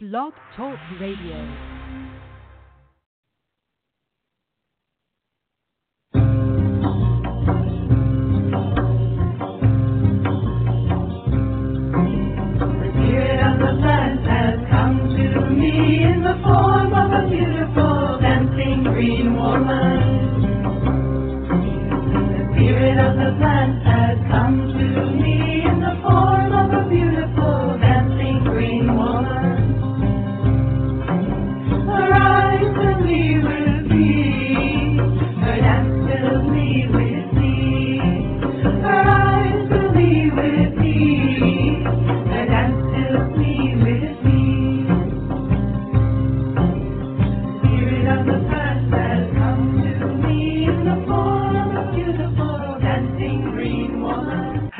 Blog Talk Radio.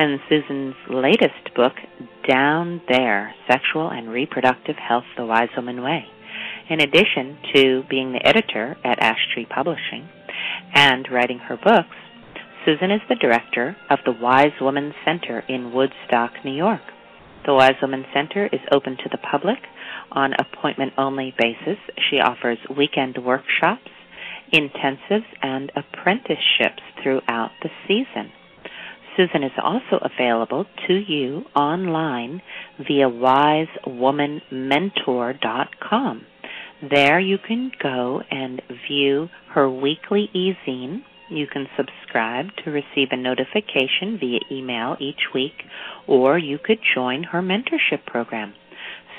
and Susun's latest book, Down There Sexual and Reproductive Health the Wise Woman Way. In addition to being the editor at Ash Tree Publishing and writing her books, Susun is the director of the Wise Woman Center in Woodstock, New York. The Wise Woman Center is open to the public on appointment only basis. She offers weekend workshops, intensives, and apprenticeships throughout the season. Susun is also available to you online via wisewomanmentor.com. There you can go and view her weekly e-zine. You can subscribe to receive a notification via email each week, or you could join her mentorship program.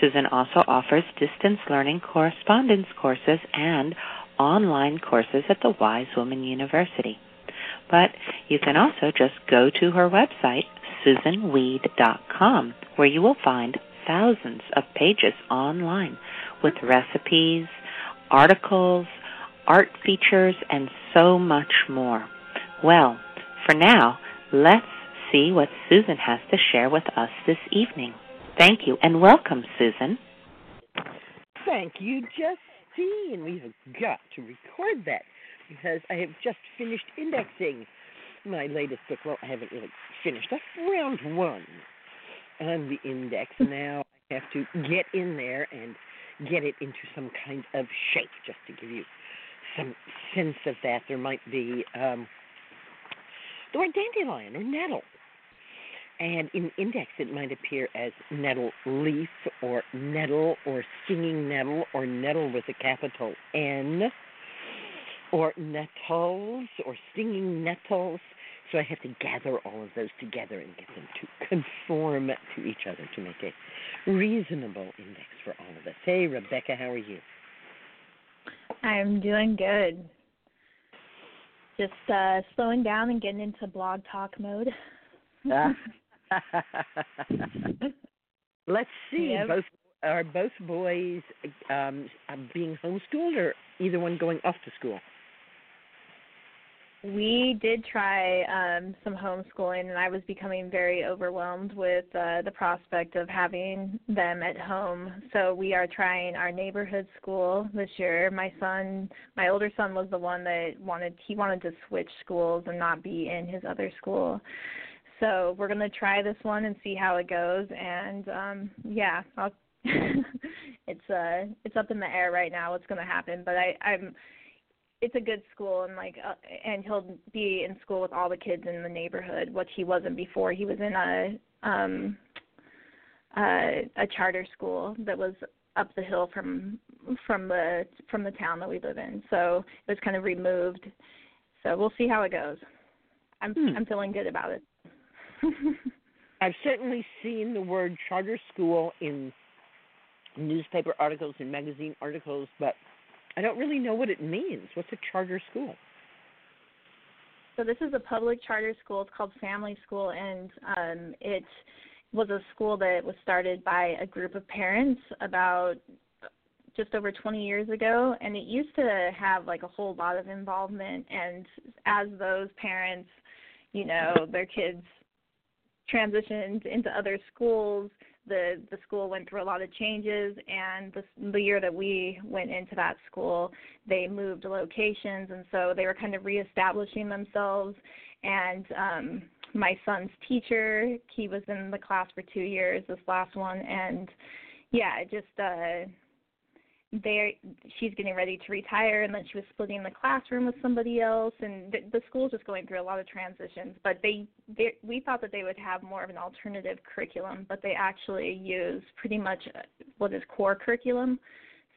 Susun also offers distance learning correspondence courses and online courses at the Wise Woman University. But you can also just go to her website, susunweed.com, where you will find thousands of pages online with recipes, articles, art features, and so much more. Well, for now, let's see what Susun has to share with us this evening. Thank you and welcome, Susun. Thank you, Justine. We've got to record that because I have just finished indexing my latest book. Well, I haven't really finished. That's round one on the index. Now I have to get in there and get it into some kind of shape just to give you some sense of that. There might be um, the word dandelion or nettle. And in index, it might appear as nettle leaf or nettle or stinging nettle or nettle with a capital N or nettles or stinging nettles. So I have to gather all of those together and get them to conform to each other to make a reasonable index for all of us. Hey, Rebecca, how are you? I'm doing good. Just uh slowing down and getting into blog talk mode. Ah. Let's see. Yep. Both are both boys um, being homeschooled, or either one going off to school? We did try um some homeschooling and I was becoming very overwhelmed with uh the prospect of having them at home. So we are trying our neighborhood school this year. My son, my older son was the one that wanted he wanted to switch schools and not be in his other school. So we're going to try this one and see how it goes and um yeah, I'll it's uh it's up in the air right now what's going to happen, but I I'm it's a good school and like uh, and he'll be in school with all the kids in the neighborhood which he wasn't before he was in a um uh a charter school that was up the hill from from the from the town that we live in so it was kind of removed So we'll see how it goes. I'm Hmm. I'm feeling good about it. I've certainly seen the word charter school in newspaper articles and magazine articles, but I don't really know what it means. What's a charter school? So this is a public charter school. It's called Family School, and um, it was a school that was started by a group of parents about just over 20 years ago, and it used to have like a whole lot of involvement. And as those parents, you know, their kids transitioned into other schools, the the school went through a lot of changes. And the the year that we went into that school, they moved locations, and so they were kind of reestablishing themselves. And um, my son's teacher, he was in the class for two years, this last one, and yeah, it just uh there she's getting ready to retire and then she was splitting the classroom with somebody else and the, the school's just going through a lot of transitions but they, they we thought that they would have more of an alternative curriculum but they actually use pretty much uh, what is core curriculum.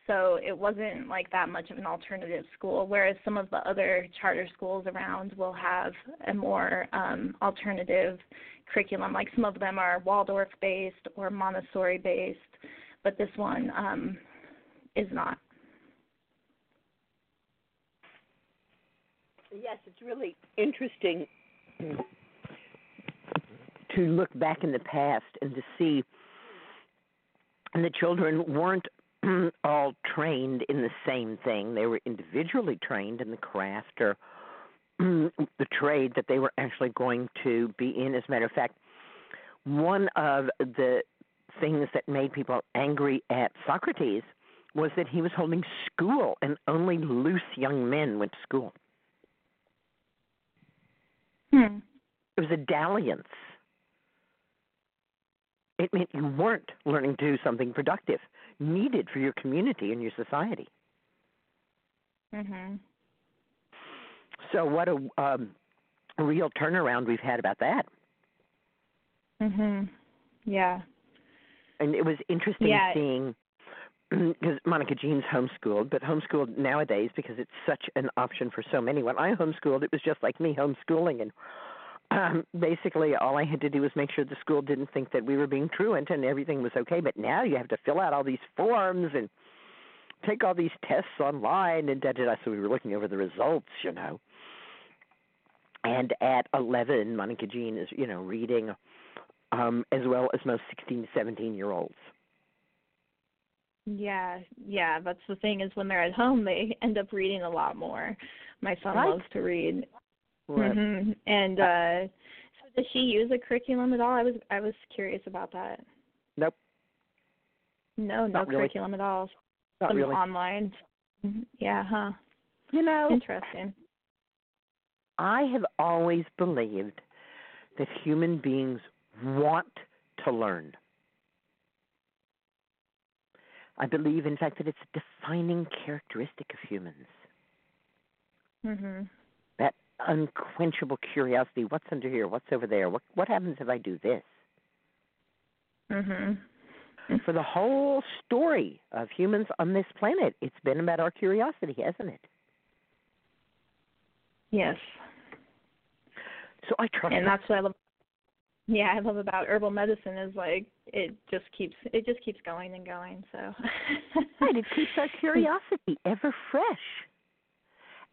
So it wasn't like that much of an alternative school whereas some of the other charter schools around will have a more um alternative curriculum. Like some of them are waldorf based or montessori based but this one um is not. Yes, it's really interesting to look back in the past and to see the children weren't all trained in the same thing. They were individually trained in the craft or the trade that they were actually going to be in. As a matter of fact, one of the things that made people angry at Socrates was that he was holding school and only loose young men went to school. Hmm. It was a dalliance. It meant you weren't learning to do something productive, needed for your community and your society. Mhm. So, what a, um, real turnaround we've had about that. Mhm. Yeah. And it was interesting Yeah. seeing because Monica Jean's homeschooled, but homeschooled nowadays because it's such an option for so many. When I homeschooled, it was just like me homeschooling, and um, basically all I had to do was make sure the school didn't think that we were being truant and everything was okay. But now you have to fill out all these forms and take all these tests online and da da da. So we were looking over the results, you know. And at 11, Monica Jean is, you know, reading um, as well as most 16 to 17 year olds. Yeah, yeah, that's the thing is when they're at home they end up reading a lot more. My son Right. loves to read. Right. hmm And uh so does she use a curriculum at all? I was I was curious about that. Nope, No, no Not really. curriculum at all. not Some really. online. Mhm. Yeah, huh. You know, Interesting. I have always believed that human beings want to learn. I believe, in fact, that it's a defining characteristic of humans. Mhm. That unquenchable curiosity what's under here? What's over there? What, what happens if I do this? Mhm. For the whole story of humans on this planet, it's been about our curiosity, hasn't it? Yes. So I trust and that's what I love. Yeah, I love about herbal medicine is like it just keeps it just keeps going and going. So Right, it keeps our curiosity ever fresh.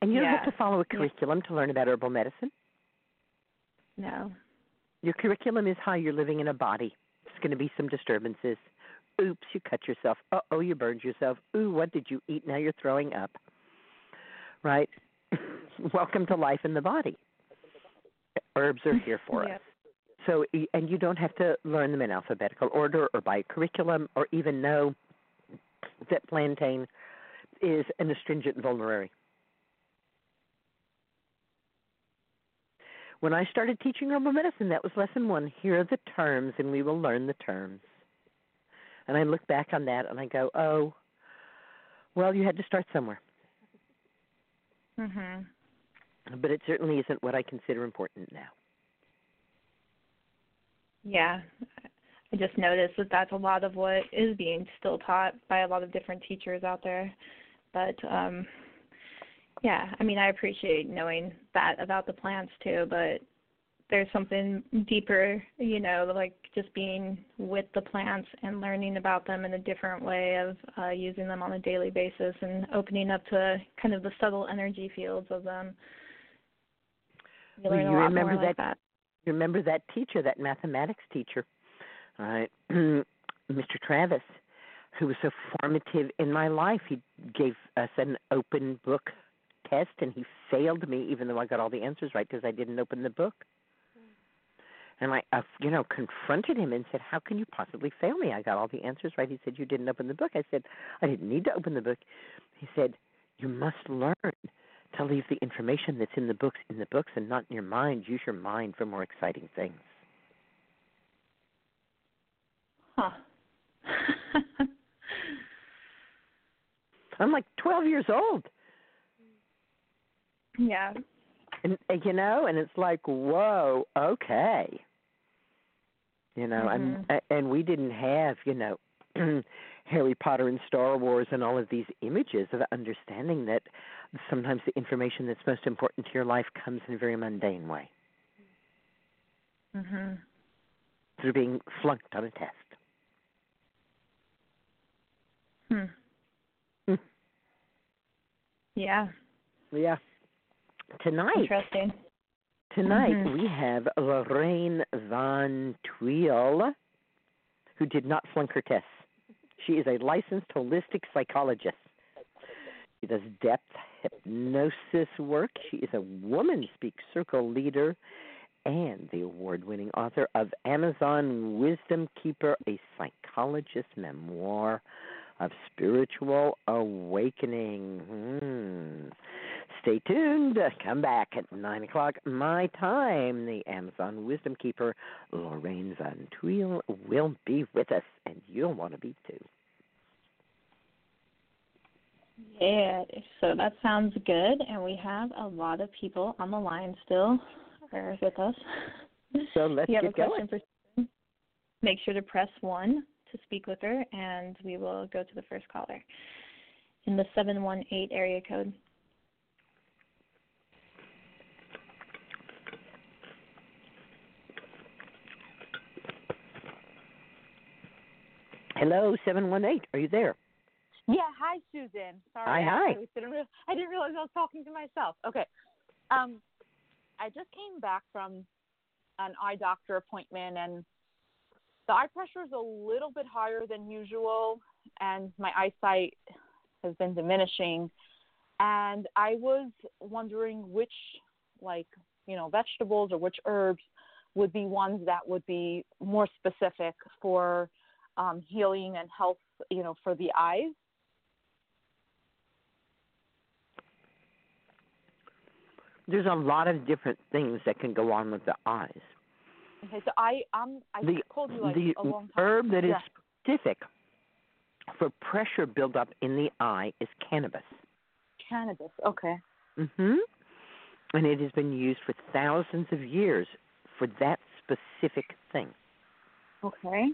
And you don't have to follow a Yeah. curriculum to learn about herbal medicine. No. Your curriculum is how you're living in a body. There's going to be some disturbances. Oops, you cut yourself. Uh oh, you burned yourself. Ooh, what did you eat? Now you're throwing up. Right? Welcome to life in the body. Herbs are here for Yeah. us. So, and you don't have to learn them in alphabetical order or by curriculum or even know that plantain is an astringent vulnerary. When I started teaching herbal medicine, that was lesson one. Here are the terms, and we will learn the terms. And I look back on that and I go, oh, well, you had to start somewhere. Mm-hmm. But it certainly isn't what I consider important now. Yeah. I just noticed that that's a lot of what is being still taught by a lot of different teachers out there. But um yeah, I mean, I appreciate knowing that about the plants too, but there's something deeper, you know, like just being with the plants and learning about them in a different way of uh, using them on a daily basis and opening up to kind of the subtle energy fields of them. You learn a you lot remember more like that- that. Remember that teacher, that mathematics teacher, uh, Mr. Travis, who was so formative in my life. He gave us an open book test, and he failed me, even though I got all the answers right because I didn't open the book. And I, uh, you know, confronted him and said, "How can you possibly fail me? I got all the answers right." He said, "You didn't open the book." I said, "I didn't need to open the book." He said, "You must learn to leave the information that's in the books in the books and not in your mind. Use your mind for more exciting things." Huh. I'm like 12 years old, yeah. and uh, you know, and it's like, whoa, okay. You know, and Mhm. and we didn't have, you know, Harry Potter and Star Wars and all of these images of understanding that sometimes the information that's most important to your life comes in a very mundane way Mhm. through being flunked on a test. Hmm. Hmm. Yeah. Yeah. Tonight, Interesting. Tonight Mhm. we have Loraine Van Tuyl, who did not flunk her tests. She is a licensed holistic psychologist. She does depth hypnosis work. She is a WomanSpeak circle leader and the award winning author of Amazon Wisdom Keeper, a psychologist memoir of spiritual awakening. Hmm. Stay tuned. Come back at 9 o'clock my time. The Amazon Wisdom Keeper, Loraine Van will be with us, and you'll want to be too. Yeah, so that sounds good, and we have a lot of people on the line still, or with us. So let's you have get a question going. for make sure to press one to speak with her, and we will go to the first caller in the seven one eight area code. Hello, 718. Are you there? Yeah, hi Susun. Sorry, Hi, I hi. actually didn't real- I didn't realize I was talking to myself. Okay, um, I just came back from an eye doctor appointment, and the eye pressure is a little bit higher than usual, and my eyesight has been diminishing. And I was wondering which, like, you know, vegetables or which herbs would be ones that would be more specific for um, healing and health, you know, for the eyes. There's a lot of different things that can go on with the eyes. Okay, so I um I the told you like the a long time. herb that is Yeah. specific for pressure buildup in the eye is cannabis. Cannabis. Okay. hmm And it has been used for thousands of years for that specific thing. Okay.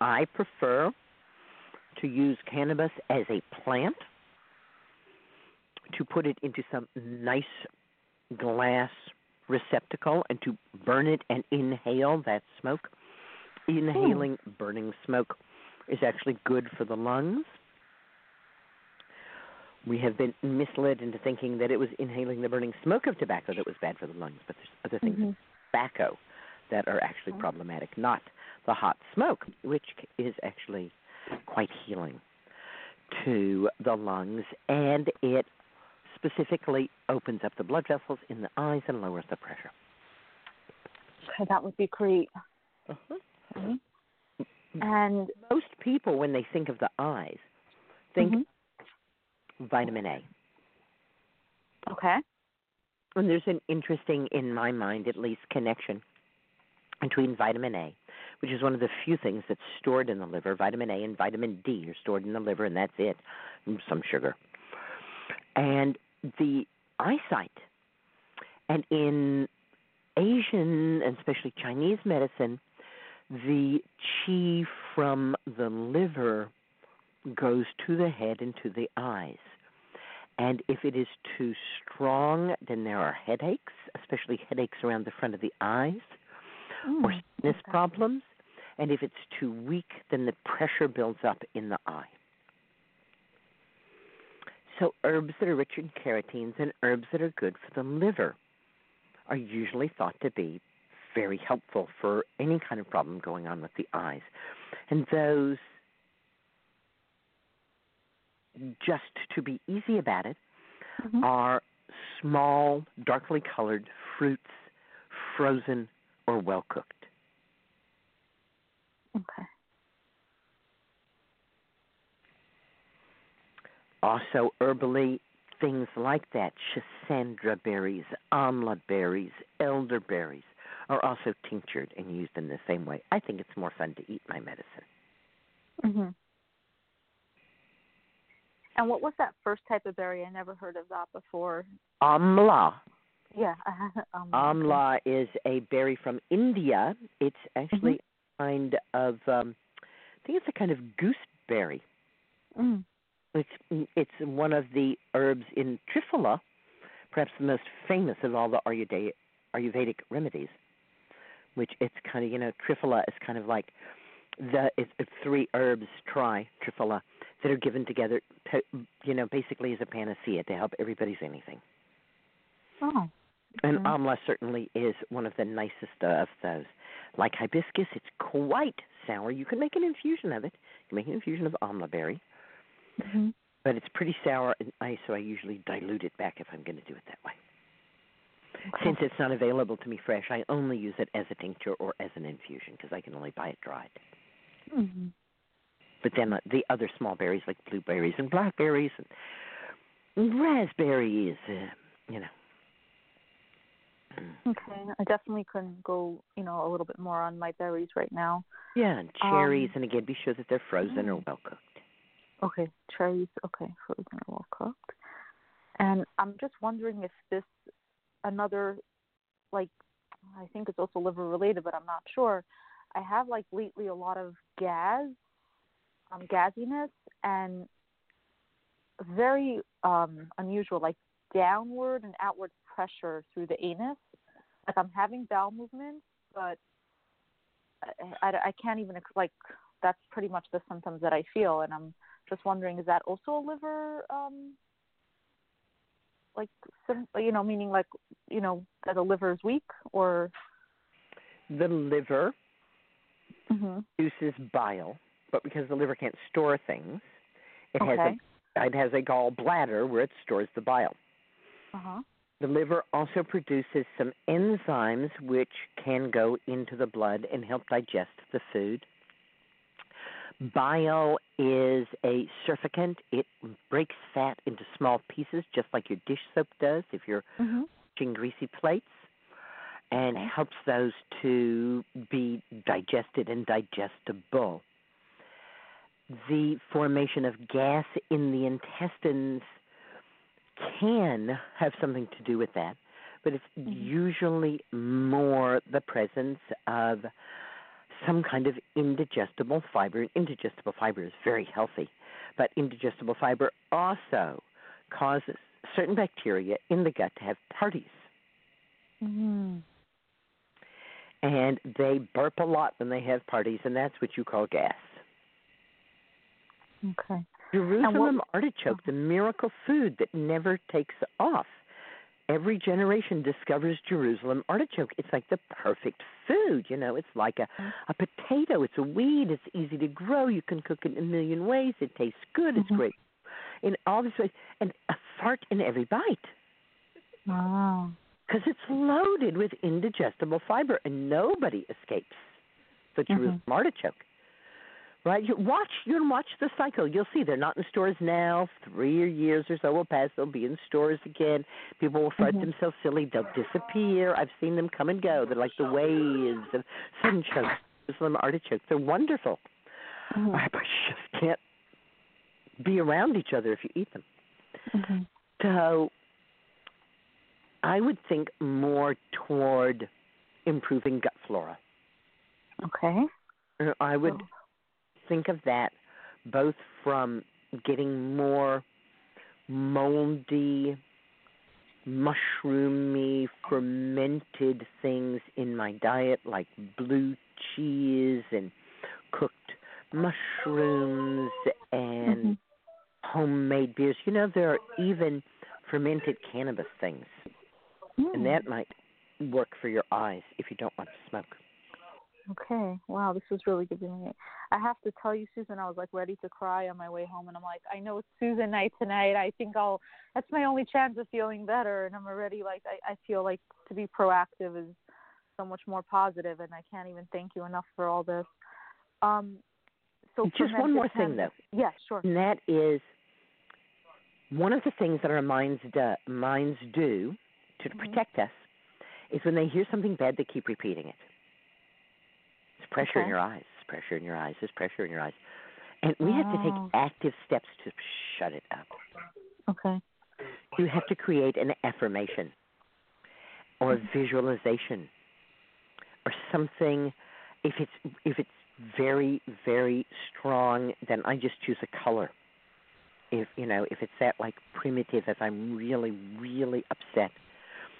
I prefer to use cannabis as a plant, to put it into some nice glass receptacle, and to burn it and inhale that smoke. Inhaling hmm. burning smoke is actually good for the lungs. We have been misled into thinking that it was inhaling the burning smoke of tobacco that was bad for the lungs, but there's other things in tobacco that are actually Okay. problematic, not the hot smoke, which is actually quite healing to the lungs, and it specifically opens up the blood vessels in the eyes and lowers the pressure. Okay, that would be great. Uh-huh. Okay. And Most people, when they think of the eyes, think Mhm. vitamin A. okay. And there's an interesting, in my mind at least, connection between vitamin A, which is one of the few things that's stored in the liver. Vitamin A and vitamin D are stored in the liver, and that's it. And some sugar. And the eyesight. And in Asian, and especially Chinese medicine, the qi from the liver goes to the head and to the eyes. And if it is too strong, then there are headaches, especially headaches around the front of the eyes or Mm, sinus okay. problems. And if it's too weak, then the pressure builds up in the eye. So, herbs that are rich in carotenes and herbs that are good for the liver are usually thought to be very helpful for any kind of problem going on with the eyes. And those, just to be easy about it, Mhm. are small, darkly colored fruits, frozen or well cooked. Okay. Also, herbally, things like that, Schisandra berries, amla berries, elderberries, are also tinctured and used in the same way. I think it's more fun to eat my medicine. Mhm. And what was that first type of berry? I never heard of that before. Amla. Yeah. um, Amla is a berry from India. It's actually Mm-hmm. a kind of, um, I think it's a kind of gooseberry. Mm. It's it's one of the herbs in Triphala, perhaps the most famous of all the Ayurvedic, Ayurvedic remedies. Which it's kind of you know Triphala is kind of like the it's, it's three herbs tri Triphala that are given together, you know, basically as a panacea to help everybody's anything. Oh. And Mhm. amla certainly is one of the nicest of those. Like hibiscus, it's quite sour. You can make an infusion of it. You can make an infusion of amla berry Mhm. but it's pretty sour and I so I usually dilute it back if I'm going to do it that way. Okay. Since it's not available to me fresh, I only use it as a tincture or as an infusion because I can only buy it dried. Mhm. But then uh, the other small berries like blueberries and blackberries and raspberries, uh, you know. Mm. Okay. I definitely couldn't go, you know, a little bit more on my berries right now. Yeah, and cherries, Um, and again, be sure that they're frozen or mm. well cooked. Okay, cherries. Okay, frozen well cooked. And I'm just wondering if this another like I think it's also liver related, but I'm not sure. I have like lately a lot of gas, um, and very um unusual, like downward and outward pressure through the anus. Like I'm having bowel movements, but I, I, I can't even like that's pretty much the symptoms that I feel, and I'm just wondering, is that also a liver, um, like, you know, meaning like, you know, that the liver is weak, or? The liver hmm produces bile, but because the liver can't store things, it has a it has a gallbladder where it stores the bile. Uh huh. The liver also produces some enzymes which can go into the blood and help digest the food. Bile is a surfactant. It breaks fat into small pieces, just like your dish soap does if you're hmm washing greasy plates, and Okay. helps those to be digested and digestible. The formation of gas in the intestines can have something to do with that, but it's Mhm. usually more the presence of some kind of indigestible fiber. And indigestible fiber is very healthy, but indigestible fiber also causes certain bacteria in the gut to have parties. hmm And they burp a lot when they have parties, and that's what you call gas. Okay. Jerusalem artichoke, the miracle food that never takes off. Every generation discovers Jerusalem artichoke. It's like the perfect food, you know. It's like a a potato. It's a weed. It's easy to grow. You can cook it in a million ways. It tastes good. It's Mhm. great in all these ways, and a fart in every bite Wow. because it's loaded with indigestible fiber, and nobody escapes the Mhm. Jerusalem artichoke. Right? You watch. You can watch the cycle. You'll see they're not in stores now. Three years or so will pass. They'll be in stores again. People will fart Mhm. themselves silly. They'll disappear. I've seen them come and go. They're like the waves of sunchokes, artichokes. They're wonderful. Mhm. But you just can't be around each other if you eat them. Mhm. So I would think more toward improving gut flora. Okay. Uh, I would. Think of that both from getting more moldy, mushroomy, fermented things in my diet, like blue cheese and cooked mushrooms and Mhm. homemade beers. You know, there are even fermented cannabis things, Mm. and that might work for your eyes if you don't want to smoke. Okay. Wow, this was really giving me. I have to tell you, Susun, I was like ready to cry on my way home, and I'm like, I know it's Susun night tonight. I think I'll. That's my only chance of feeling better, and I'm already like, I, I feel like to be proactive is so much more positive, and I can't even thank you enough for all this. Um. So Just one more thing, though. Yeah, sure. And that is one of the things that our minds do, minds do to Mhm. protect us is when they hear something bad, they keep repeating it. Pressure in your eyes. It's pressure in your eyes. There's pressure in your eyes. And we have to Oh. take active steps to shut it up. Okay. You have to create an affirmation or a visualization or something if it's if it's very very strong then I just choose a color. If you know, if it's that like primitive if I'm really really upset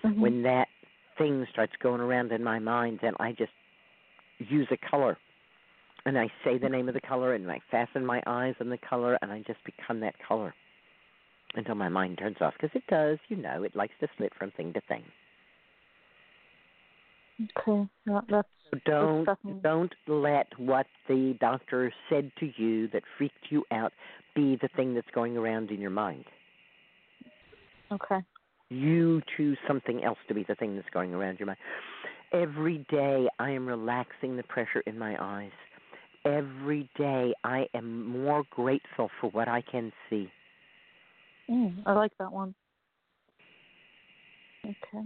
Mhm. when that thing starts going around in my mind then I just use a color and I say the name of the color and I fasten my eyes on the color and I just become that color until my mind turns off because it does, you know, it likes to flit from thing to thing. Okay. Yeah, that's So don't definitely- don't let what the doctor said to you that freaked you out be the thing that's going around in your mind. okay. You choose something else to be the thing that's going around your mind. Every day I am relaxing the pressure in my eyes. Every day I am more grateful for what I can see. Mm, I like that one. Okay.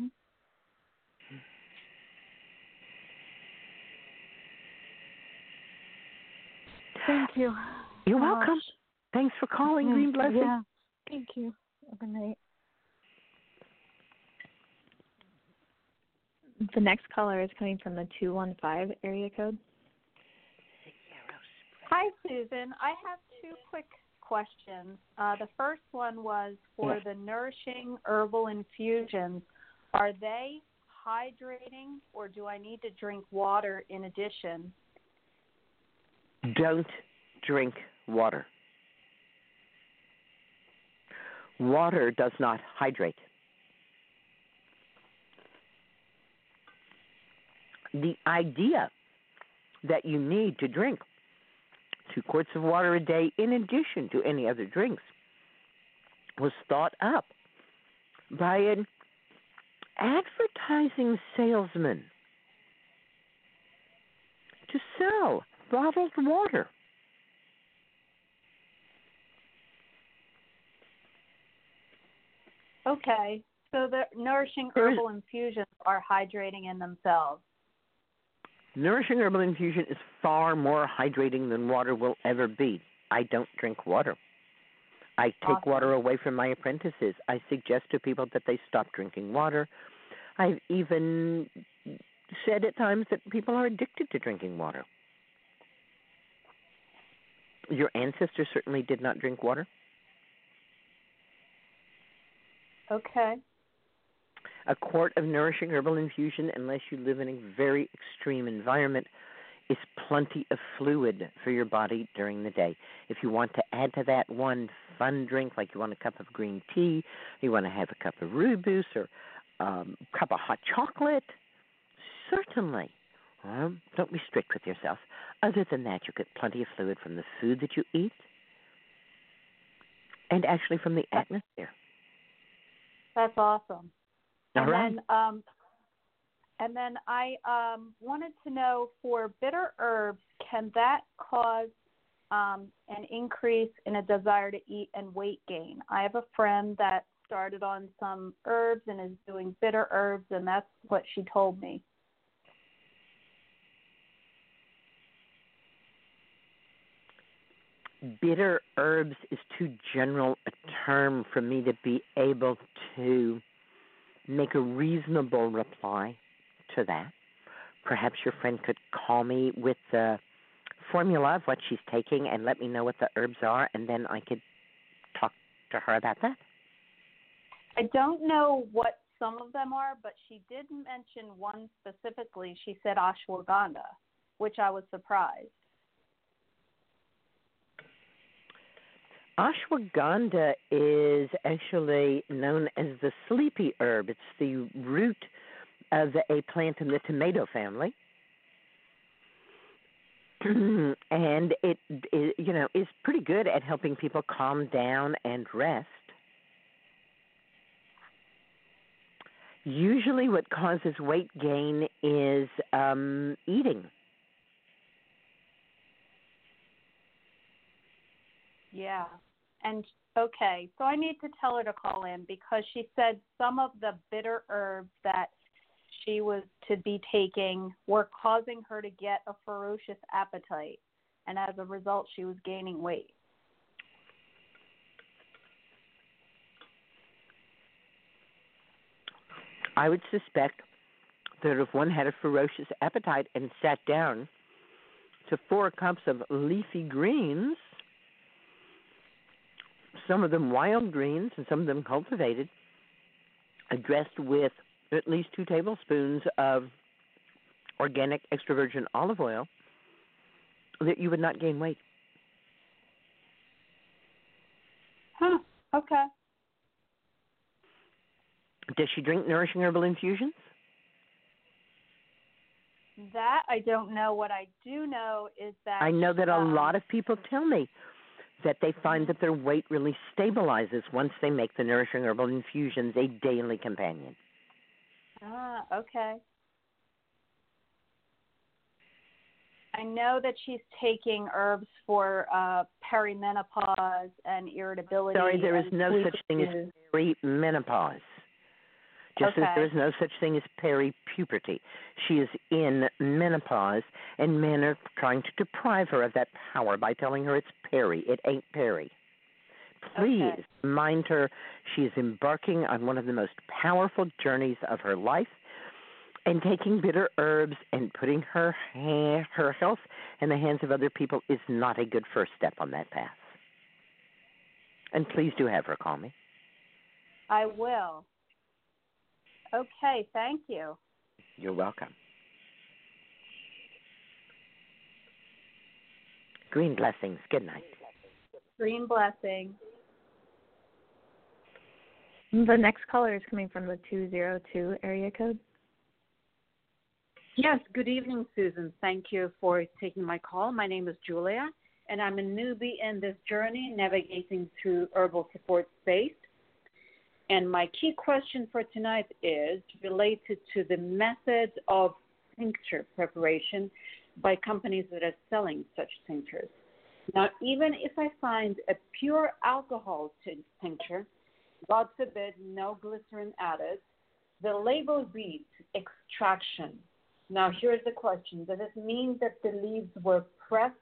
Thank you. You're so welcome. Thanks for calling, Mm, Green Blessing. Yeah. Thank you. Good night. The next caller is coming from the 215 area code. Hi, Susun. I have two quick questions. Uh, the first one was for Yes. the nourishing herbal infusions. Are they hydrating, or do I need to drink water in addition? Don't drink water. Water does not hydrate. The idea that you need to drink two quarts of water a day in addition to any other drinks was thought up by an advertising salesman to sell bottled water. Okay, so the nourishing herbal infusions are hydrating in themselves. Nourishing herbal infusion is far more hydrating than water will ever be. I don't drink water. I take Awesome. water away from my apprentices. I suggest to people that they stop drinking water. I've even said at times that people are addicted to drinking water. Your ancestors certainly did not drink water. Okay. A quart of nourishing herbal infusion, unless you live in a very extreme environment, is plenty of fluid for your body during the day. If you want to add to that one fun drink, like you want a cup of green tea, you want to have a cup of rooibos or um, a cup of hot chocolate, certainly. Um, don't be strict with yourself. Other than that, you get plenty of fluid from the food that you eat and actually from the atmosphere. That's awesome. All and right. then um and then I um wanted to know for bitter herbs, can that cause um an increase in a desire to eat and weight gain? I have a friend that started on some herbs and is doing bitter herbs and that's what she told me. bitter herbs is too general a term for me to be able to make a reasonable reply to that. Perhaps your friend could call me with the formula of what she's taking and let me know what the herbs are, and then I could talk to her about that. I don't know what some of them are, but she did mention one specifically. She said ashwagandha, which I was surprised. Ashwagandha is actually known as the sleepy herb. It's the root of a plant in the tomato family. and it, it, you know, is pretty good at helping people calm down and rest. Usually, what causes weight gain is um, eating. Yeah. And okay, so I need to tell her to call in because she said some of the bitter herbs that she was to be taking were causing her to get a ferocious appetite. And as a result, she was gaining weight. I would suspect that if one had a ferocious appetite and sat down to four cups of leafy greens, some of them wild greens and some of them cultivated, dressed with at least two tablespoons of organic extra virgin olive oil, that you would not gain weight. Huh. Okay. Does she drink nourishing herbal infusions? That I don't know. What I do know is that I know that a um, lot of people tell me that they find that their weight really stabilizes once they make the nourishing herbal infusions a daily companion. Ah, okay. I know that she's taking herbs for uh, perimenopause and irritability. Sorry, there is no such thing as perimenopause. Just as there is no such thing as peripuberty. She is in menopause, and men are trying to deprive her of that power by telling her it's peri. It ain't peri. Please Okay. remind her she is embarking on one of the most powerful journeys of her life, and taking bitter herbs and putting her ha- her health in the hands of other people is not a good first step on that path. And please do have her call me. I will. Okay, thank you. You're welcome. Green blessings. Good night. Green blessing. The next caller is coming from the 202 area code. Yes, good evening, Susun. Thank you for taking my call. My name is Julia, and I'm a newbie in this journey navigating through herbal support space. And my key question for tonight is related to the method of tincture preparation by companies that are selling such tinctures. Now, even if I find a pure alcohol tincture, God forbid, no glycerin added, the label reads extraction. Now, here's the question Does it mean that the leaves were pressed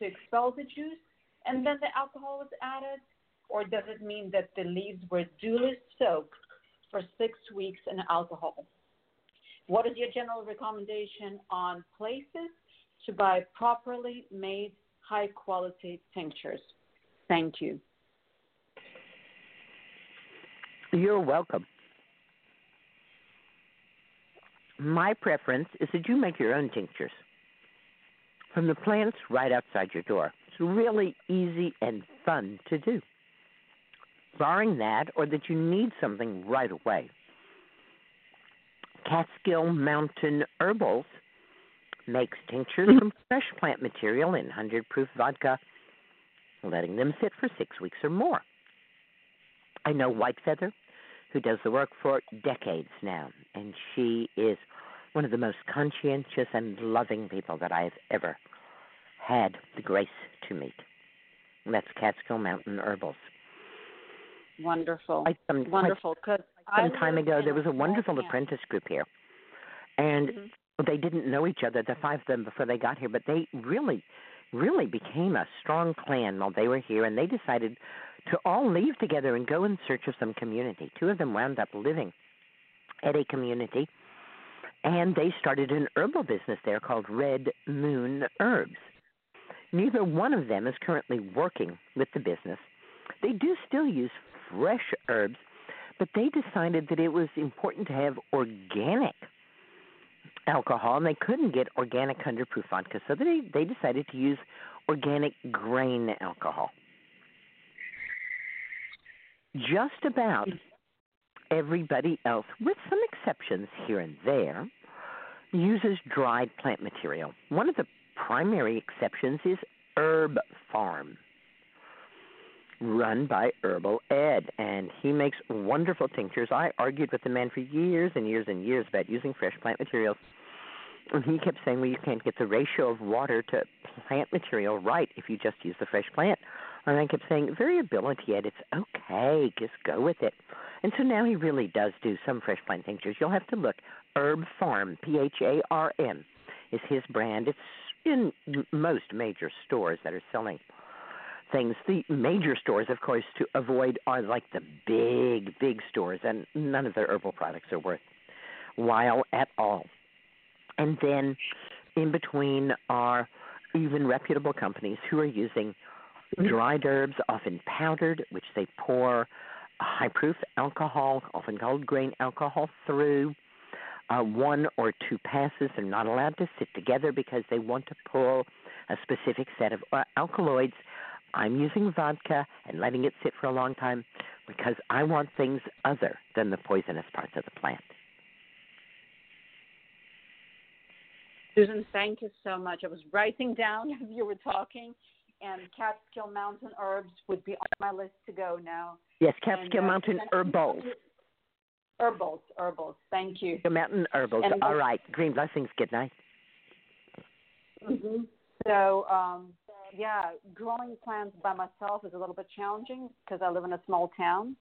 to expel the juice and then the alcohol was added? Or does it mean that the leaves were duly soaked for six weeks in alcohol? What is your general recommendation on places to buy properly made, high quality tinctures? Thank you. You're welcome. My preference is that you make your own tinctures from the plants right outside your door. It's really easy and fun to do. Barring that, or that you need something right away, Catskill Mountain Herbals makes tinctures hmm. from fresh plant material in 100 proof vodka, letting them sit for six weeks or more. I know White Feather, who does the work for decades now, and she is one of the most conscientious and loving people that I have ever had the grace to meet. And that's Catskill Mountain Herbals. Wonderful. Some, Wonderful. Because some time ago, there was a wonderful apprentice group here, and Mm-hmm. they didn't know each other, the five of them, before they got here, but they really, really became a strong clan while they were here, and they decided to all leave together and go in search of some community. Two of them wound up living at a community, and they started an herbal business there called Red Moon Herbs. Neither one of them is currently working with the business. They do still use fresh herbs, but they decided that it was important to have organic alcohol, and they couldn't get organic hundred proof vodka, so they they decided to use organic grain alcohol. Just about everybody else, with some exceptions here and there, uses dried plant material. One of the primary exceptions is Herb Pharm, run by Herbal Ed, and he makes wonderful tinctures. I argued with the man for years and years and years about using fresh plant materials. And he kept saying, well, you can't get the ratio of water to plant material right if you just use the fresh plant. And I kept saying, variability, Ed, it's okay, just go with it. And so now he really does do some fresh plant tinctures. You'll have to look. Herb Pharm, P H A R M, is his brand. It's in most major stores that are selling things. The major stores, of course, to avoid are like the big, big stores, and none of their herbal products are worth while at all. And then in between are even reputable companies who are using dried herbs, often powdered, which they pour high proof alcohol, often called grain alcohol, through. Uh, one or two passes. They're not allowed to sit together because they want to pull a specific set of uh, alkaloids. I'm using vodka and letting it sit for a long time because I want things other than the poisonous parts of the plant. Susun, thank you so much. I was writing down as you were talking, and Catskill Mountain herbs would be on my list to go now. Yes, Catskill And, uh, Mountain Herbals. Herbals, herbals. Thank you. The Mountain Herbals. And- All right. Green blessings. Good night. hmm So, um, yeah, growing plants by myself is a little bit challenging because I live in a small town.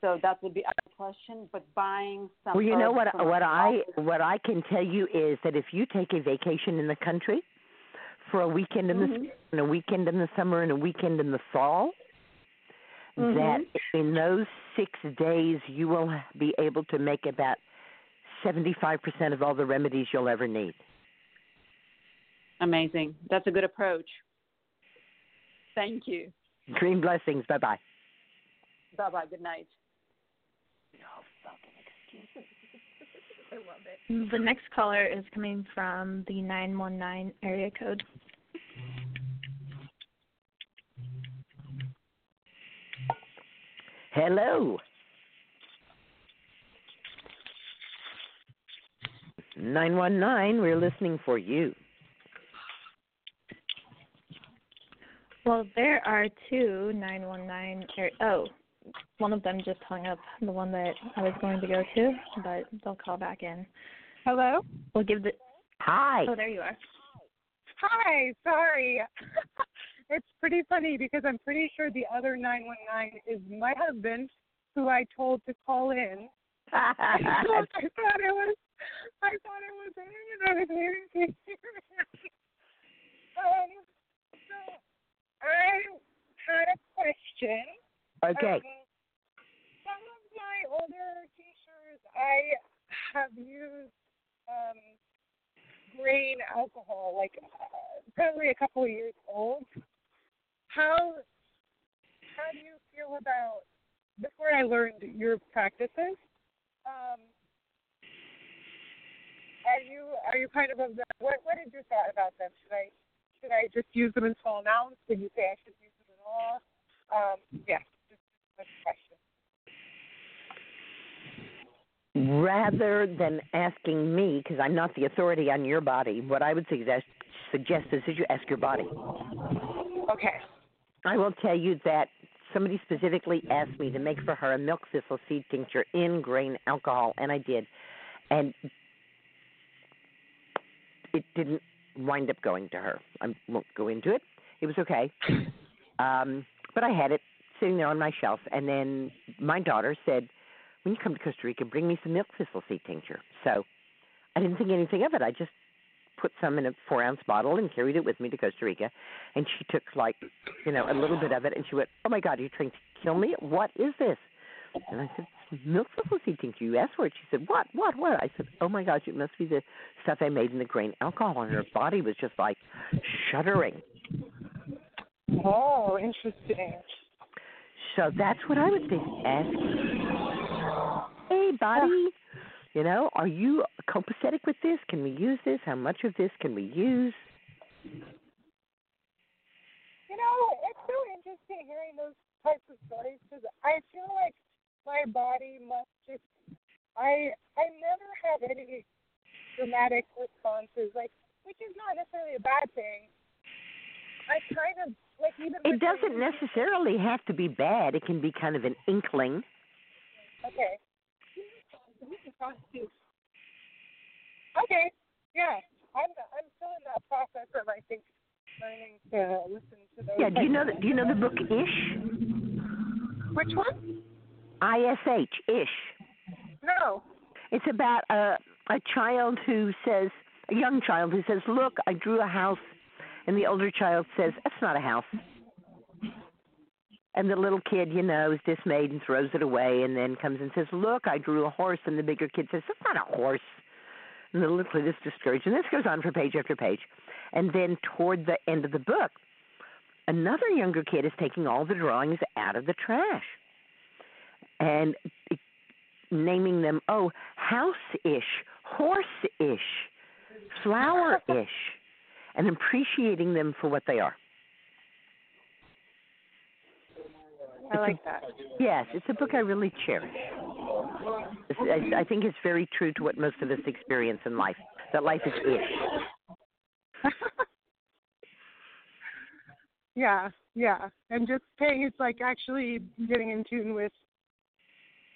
So that would be out of question. But buying some. Well, you know what? What a I what I can tell you is that if you take a vacation in the country for a weekend in the Mhm. spring and a weekend in the summer and a weekend in the fall, Mhm. that in those six days you will be able to make about seventy five percent of all the remedies you'll ever need. Amazing. That's a good approach. Thank you. Green blessings. Bye bye. Bye bye. Good night. No fucking excuses. I love it. The next caller is coming from the 919 area code. Hello. Nine one nine. We're listening for you. Well, there are two 919 area. Oh, one of them just hung up, the one that I was going to go to, but they'll call back in. Hello? We'll give the. Hi. Oh, there you are. Hi, sorry. it's pretty funny because I'm pretty sure the other 919 is my husband, who I told to call in. I thought it was, I thought it was him, and I was waiting to hear him. Um, so I had a question. okay. Um, some of my older t-shirts, I have used um, grain alcohol, like uh, probably a couple of years old. How how do you feel about before I learned your practices? Um, are you are you kind of of the what what is your thought about them? Should I should I just use them in small amounts? Would you say I should use them at all? Um, yeah, just a question. Rather than asking me, because I'm not the authority on your body, what I would suggest suggest is that you ask your body. Okay. I will tell you that somebody specifically asked me to make for her a milk thistle seed tincture in grain alcohol, and I did. And it didn't wind up going to her. I won't go into it. It was okay. Um, but I had it sitting there on my shelf, and then my daughter said, when you come to Costa Rica, bring me some milk thistle seed tincture. So I didn't think anything of it. I just put some in a four ounce bottle and carried it with me to Costa Rica. And she took like, you know, a little bit of it, and she went, "Oh my God, are you trying to kill me? What is this?" And I said, "Milk seed tincture. You asked for it." She said, "What? What? What?" I said, "Oh my gosh, it must be the stuff I made in the grain alcohol." And her body was just like shuddering. Oh, interesting. So that's what I would say. Ask Hey, buddy. You know, are you copacetic with this? Can we use this? How much of this can we use? You know, it's so interesting hearing those types of stories because I feel like my body must just. I I never have any dramatic responses, like which is not necessarily a bad thing. I kind of like even. It doesn't my- necessarily have to be bad. It can be kind of an inkling. Okay. Okay. Yeah, I'm I'm still in that process of I think learning to listen to those. Yeah. Do you know the, Do you know the book Ish? Which one? I S H Ish. No. It's about a a child who says a young child who says, "Look, I drew a house," and the older child says, "That's not a house." And the little kid, you know, is dismayed and throws it away, and then comes and says, "Look, I drew a horse," and the bigger kid says, "That's not a horse." And the little kid is discouraged, and this goes on for page after page. And then toward the end of the book, another younger kid is taking all the drawings out of the trash and naming them, oh, house-ish, horse-ish, flower-ish, and appreciating them for what they are. I like that. Yes, it's a book I really cherish. I, I think it's very true to what most of us experience in life. That life is ish. Yeah, yeah, and just paying it's like actually getting in tune with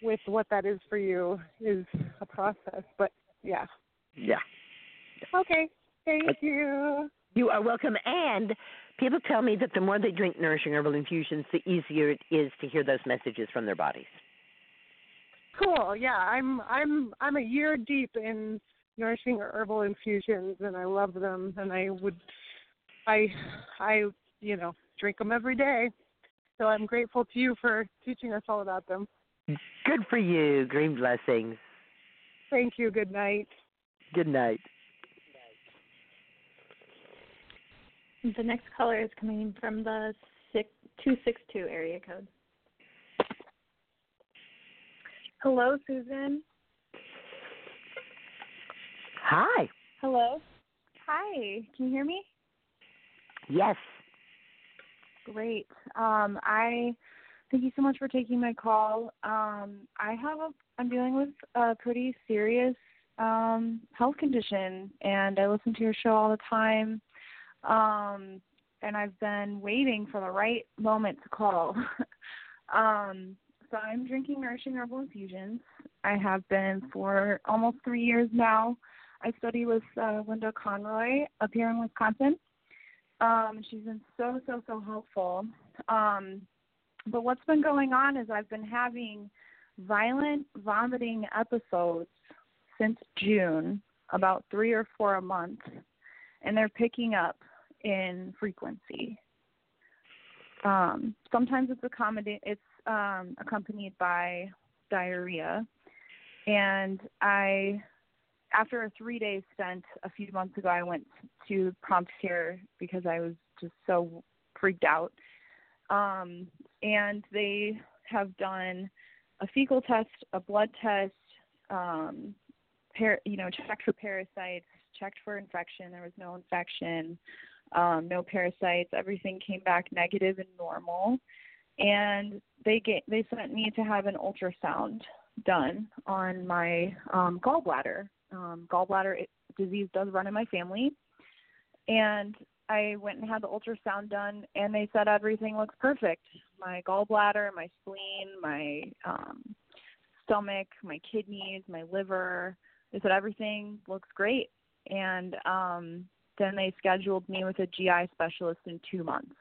with what that is for you is a process. But yeah. Yeah. Okay. Thank you. You are welcome. And people tell me that the more they drink nourishing herbal infusions, the easier it is to hear those messages from their bodies. Cool. Yeah, I'm I'm I'm a year deep in nourishing herbal infusions, and I love them. And I would, I, I, you know, drink them every day. So I'm grateful to you for teaching us all about them. Good for you. Green blessings. Thank you. Good night. Good night. The next caller is coming from the two six two area code. Hello, Susun. Hi. Hello. Hi. Can you hear me? Yes. Great. Um, I thank you so much for taking my call. Um, I have a I'm dealing with a pretty serious um, health condition, and I listen to your show all the time. Um, and I've been waiting for the right moment to call. um, so I'm drinking nourishing herbal infusions. I have been for almost three years now. I study with uh, Linda Conroy up here in Wisconsin. Um, she's been so so so helpful. Um, but what's been going on is I've been having violent vomiting episodes since June, about three or four a month, and they're picking up in frequency. Um, sometimes it's accommodate it's um, accompanied by diarrhea, and I after a three day stint a few months ago, I went to prompt care because I was just so freaked out. Um, and they have done a fecal test, a blood test, um, par- you know, checked for parasites, checked for infection. There was no infection, um, no parasites. Everything came back negative and normal. And they get they sent me to have an ultrasound done on my um, gallbladder. Um, gallbladder it, disease does run in my family, and I went and had the ultrasound done, and they said everything looks perfect. My gallbladder, my spleen, my um, stomach, my kidneys, my liver. They said everything looks great, and um, then they scheduled me with a GI specialist in two months.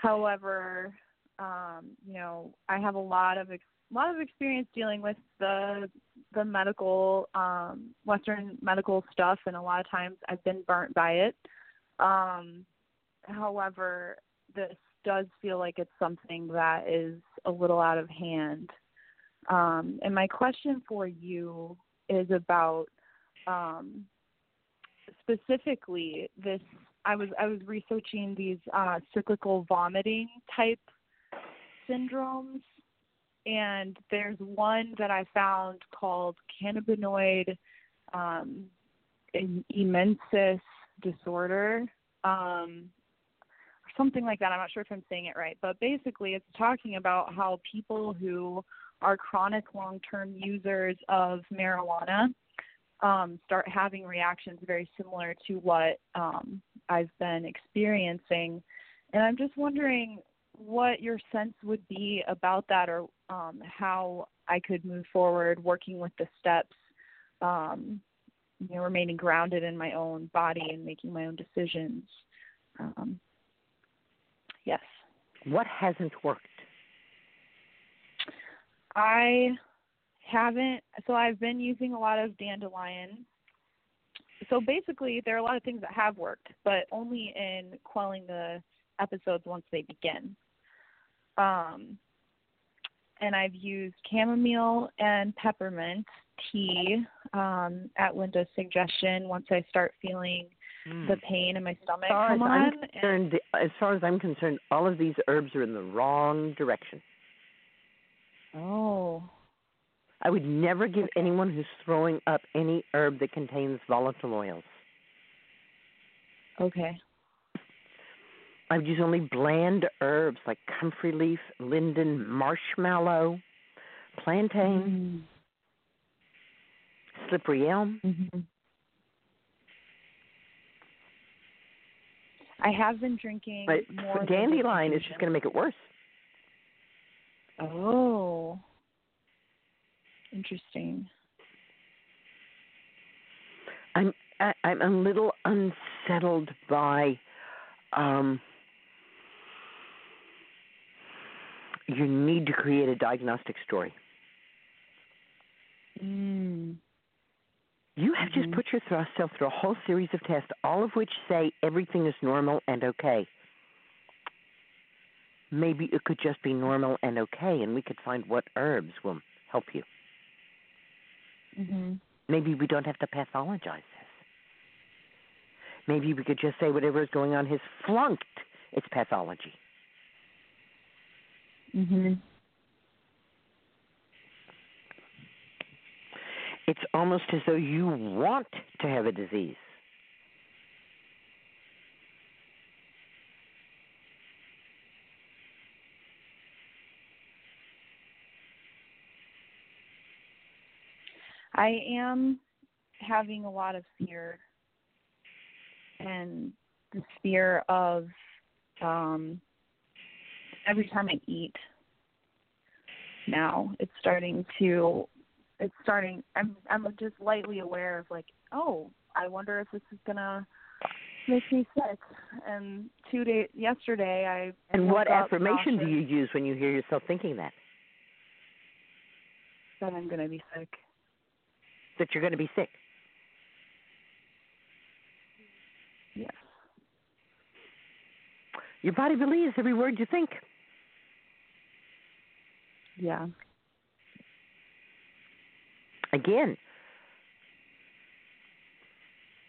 However, um, you know, I have a lot of ex- lot of experience dealing with the the medical um western medical stuff and a lot of times I've been burnt by it. Um however, this does feel like it's something that is a little out of hand. Um and my question for you is about um specifically this I was I was researching these uh cyclical vomiting type syndromes and there's one that I found called cannabinoid um, disorder, um, or something like that. I'm not sure if I'm saying it right, but basically, it's talking about how people who are chronic long-term users of marijuana um, start having reactions very similar to what um, I've been experiencing. And I'm just wondering what your sense would be about that or um, how I could move forward working with the steps, um, you know, remaining grounded in my own body and making my own decisions. Um, yes. What hasn't worked? I haven't. So I've been using a lot of dandelion. So basically, there are a lot of things that have worked, but only in quelling the episodes once they begin. Um, and I've used chamomile and peppermint tea um, at Linda's suggestion once I start feeling Mm. the pain in my stomach As far come as I'm on. concerned, as far as I'm concerned, all of these herbs are in the wrong direction. Oh. I would never give anyone who's throwing up any herb that contains volatile oils. Okay. I would use only bland herbs like comfrey leaf, linden, marshmallow, plantain, slippery elm. Mm-hmm. I have been drinking But more dandelion is just going to make it worse. Oh. Interesting. I'm I, I'm a little unsettled by um you need to create a diagnostic story. Mm. You have just Mhm. put yourself through a whole series of tests, all of which say everything is normal and okay. Maybe it could just be normal and okay, and we could find what herbs will help you. Mhm. Maybe we don't have to pathologize this. Maybe we could just say whatever is going on has flunked its pathology. Mhm. It's almost as though you want to have a disease. I am having a lot of fear and the fear of um every time I eat now it's starting to it's starting I'm I'm just lightly aware of like, oh, I wonder if this is gonna make me sick. And two days yesterday I And what affirmation do you use when you hear yourself thinking that? that I'm gonna be sick. That you're going to be sick. Yes. Your body believes every word you think. Yeah. Again,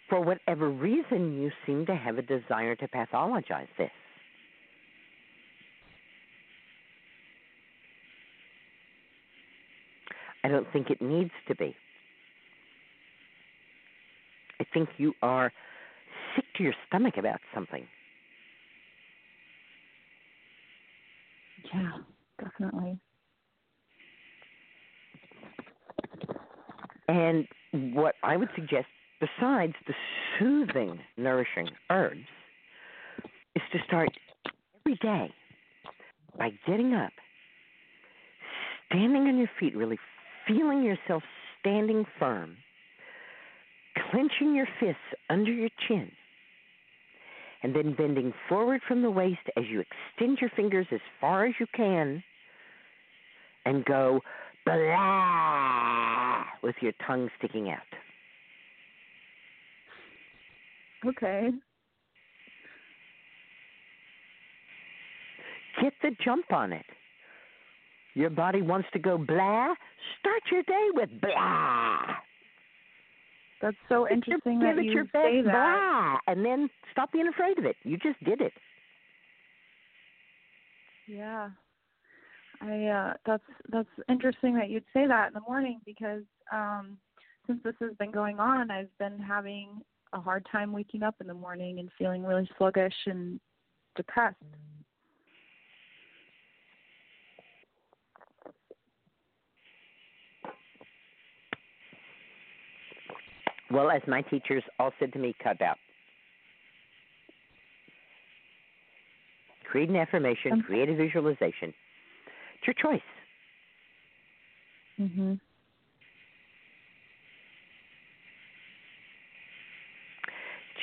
for whatever reason, you seem to have a desire to pathologize this. I don't think it needs to be. I think you are sick to your stomach about something. Yeah, definitely. And what I would suggest, besides the soothing, nourishing herbs, is to start every day by getting up, standing on your feet, really feeling yourself standing firm, clenching your fists under your chin, and then bending forward from the waist as you extend your fingers as far as you can and go blah with your tongue sticking out. Okay. Get the jump on it. Your body wants to go blah. Start your day with blah. That's so interesting give that it you your best say that. blah, and then stop being afraid of it. You just did it. Yeah. I uh that's that's interesting that you'd say that in the morning because um since this has been going on, I've been having a hard time waking up in the morning and feeling really sluggish and depressed. Well, as my teachers all said to me, cut out. Create an affirmation, create a visualization. Your choice. Mhm.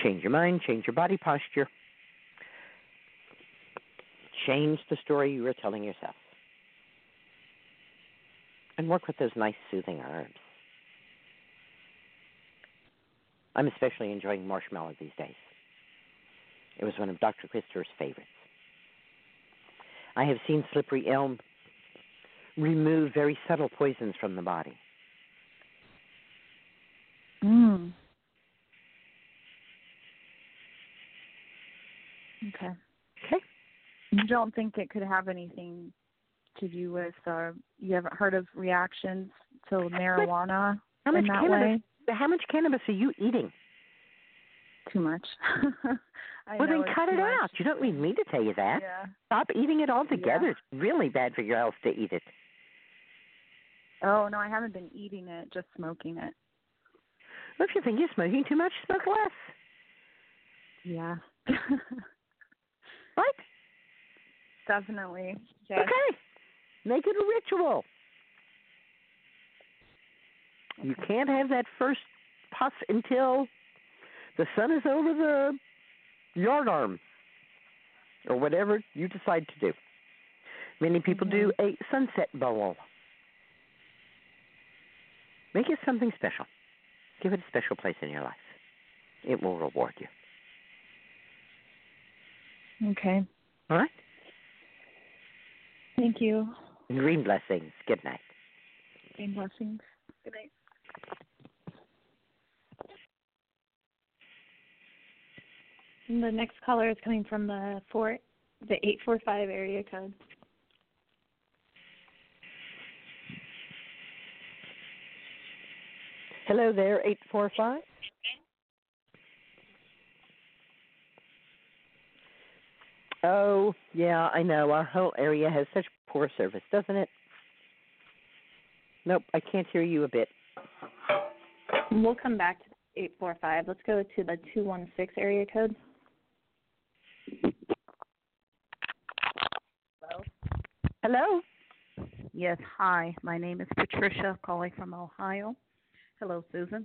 Change your mind, change your body posture, change the story you are telling yourself. And work with those nice soothing herbs. I'm especially enjoying marshmallow these days. It was one of Dr. Christopher's favorites. I have seen slippery elm remove very subtle poisons from the body. Mm. Okay. Okay. You don't think it could have anything to do with uh you haven't heard of reactions to marijuana How much in that cannabis? way? How much cannabis are you eating? Too much. I well, then cut it much. out. You don't need me to tell you that. Yeah. Stop eating it altogether. Yeah. It's really bad for your health to eat it. Oh no, I haven't been eating it, just smoking it. Well, if you think you're smoking too much, smoke less. Yeah. Right? Definitely. Yes. Okay. Make it a ritual. You can't have that first puff until the sun is over the yard arm or whatever you decide to do. Many people do mm-hmm. a sunset bowl. Make it something special. Give it a special place in your life. It will reward you. Okay. All right? Thank you. Green blessings. Good night. Green blessings. Good night. And the next caller is coming from the four, the eight four five area code. Hello there, 845. Oh, yeah, I know. Our whole area has such poor service, doesn't it? Nope, I can't hear you a bit. We'll come back to eight four five. Let's go to the two one six area code. Hello? Hello? Yes, hi. My name is Patricia, calling from Ohio. Hello, Susun.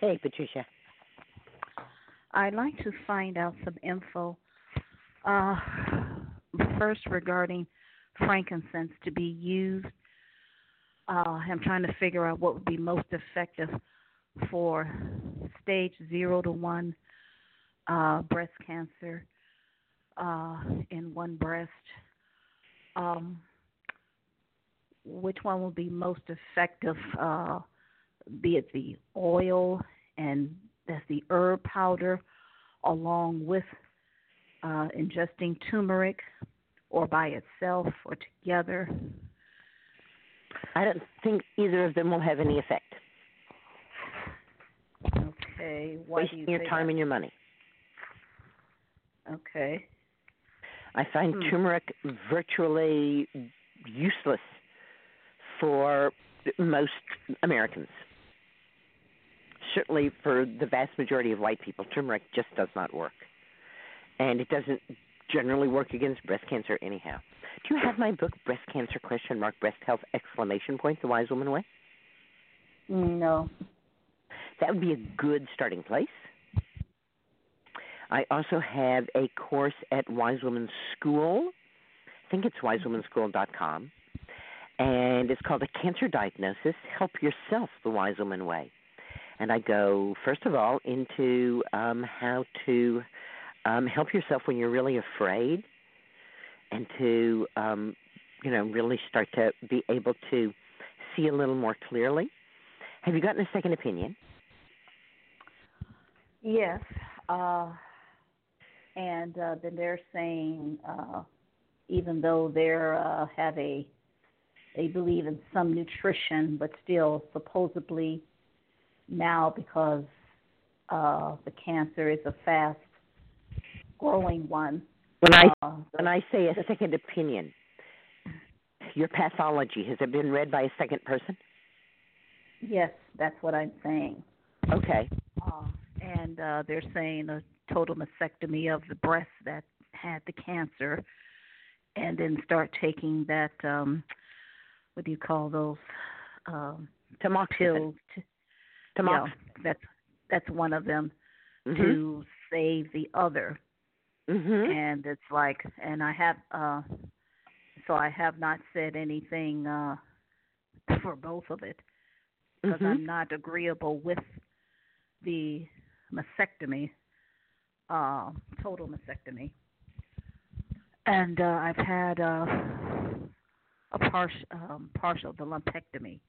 Hey, Patricia. I'd like to find out some info. Uh, first, regarding frankincense to be used. Uh, I'm trying to figure out what would be most effective for stage zero to one uh, breast cancer uh, in one breast. Um, which one will be most effective? Be it the oil and that's the herb powder, along with uh, ingesting turmeric, or by itself or together. I don't think either of them will have any effect. Okay, why Wasting you your time that? and your money. Okay. I find Hmm. turmeric virtually useless for most Americans. Certainly for the vast majority of white people, turmeric just does not work. And it doesn't generally work against breast cancer anyhow. Do you have my book, Breast Cancer Question Mark Breast Health Exclamation Point, The Wise Woman Way? No. That would be a good starting place. I also have a course at Wise Woman School. I think it's wisewomenschool.com. And it's called A Cancer Diagnosis Help Yourself the Wise Woman Way. And I go, first of all, into um, how to um, help yourself when you're really afraid and to, um, you know, really start to be able to see a little more clearly. Have you gotten a second opinion? Yes. Uh, and uh, then they're saying, uh, even though they're uh, have a they believe in some nutrition, but still supposedly now because uh, the cancer is a fast growing one. When I uh, when I say a second opinion, your pathology has it been read by a second person? yes, that's what I'm saying. Okay. Uh, and uh, they're saying a total mastectomy of the breast that had the cancer, and then start taking that um, what do you call those um, Tamoxifen. pills? To, Tamoxifen. yeah, that's that's one of them Mhm. to save the other. Mhm. And it's like, and I have, uh, so I have not said anything uh, for both of it because Mhm. I'm not agreeable with the mastectomy, uh, total mastectomy. And uh, I've had uh, a partial, um, partial the lumpectomy,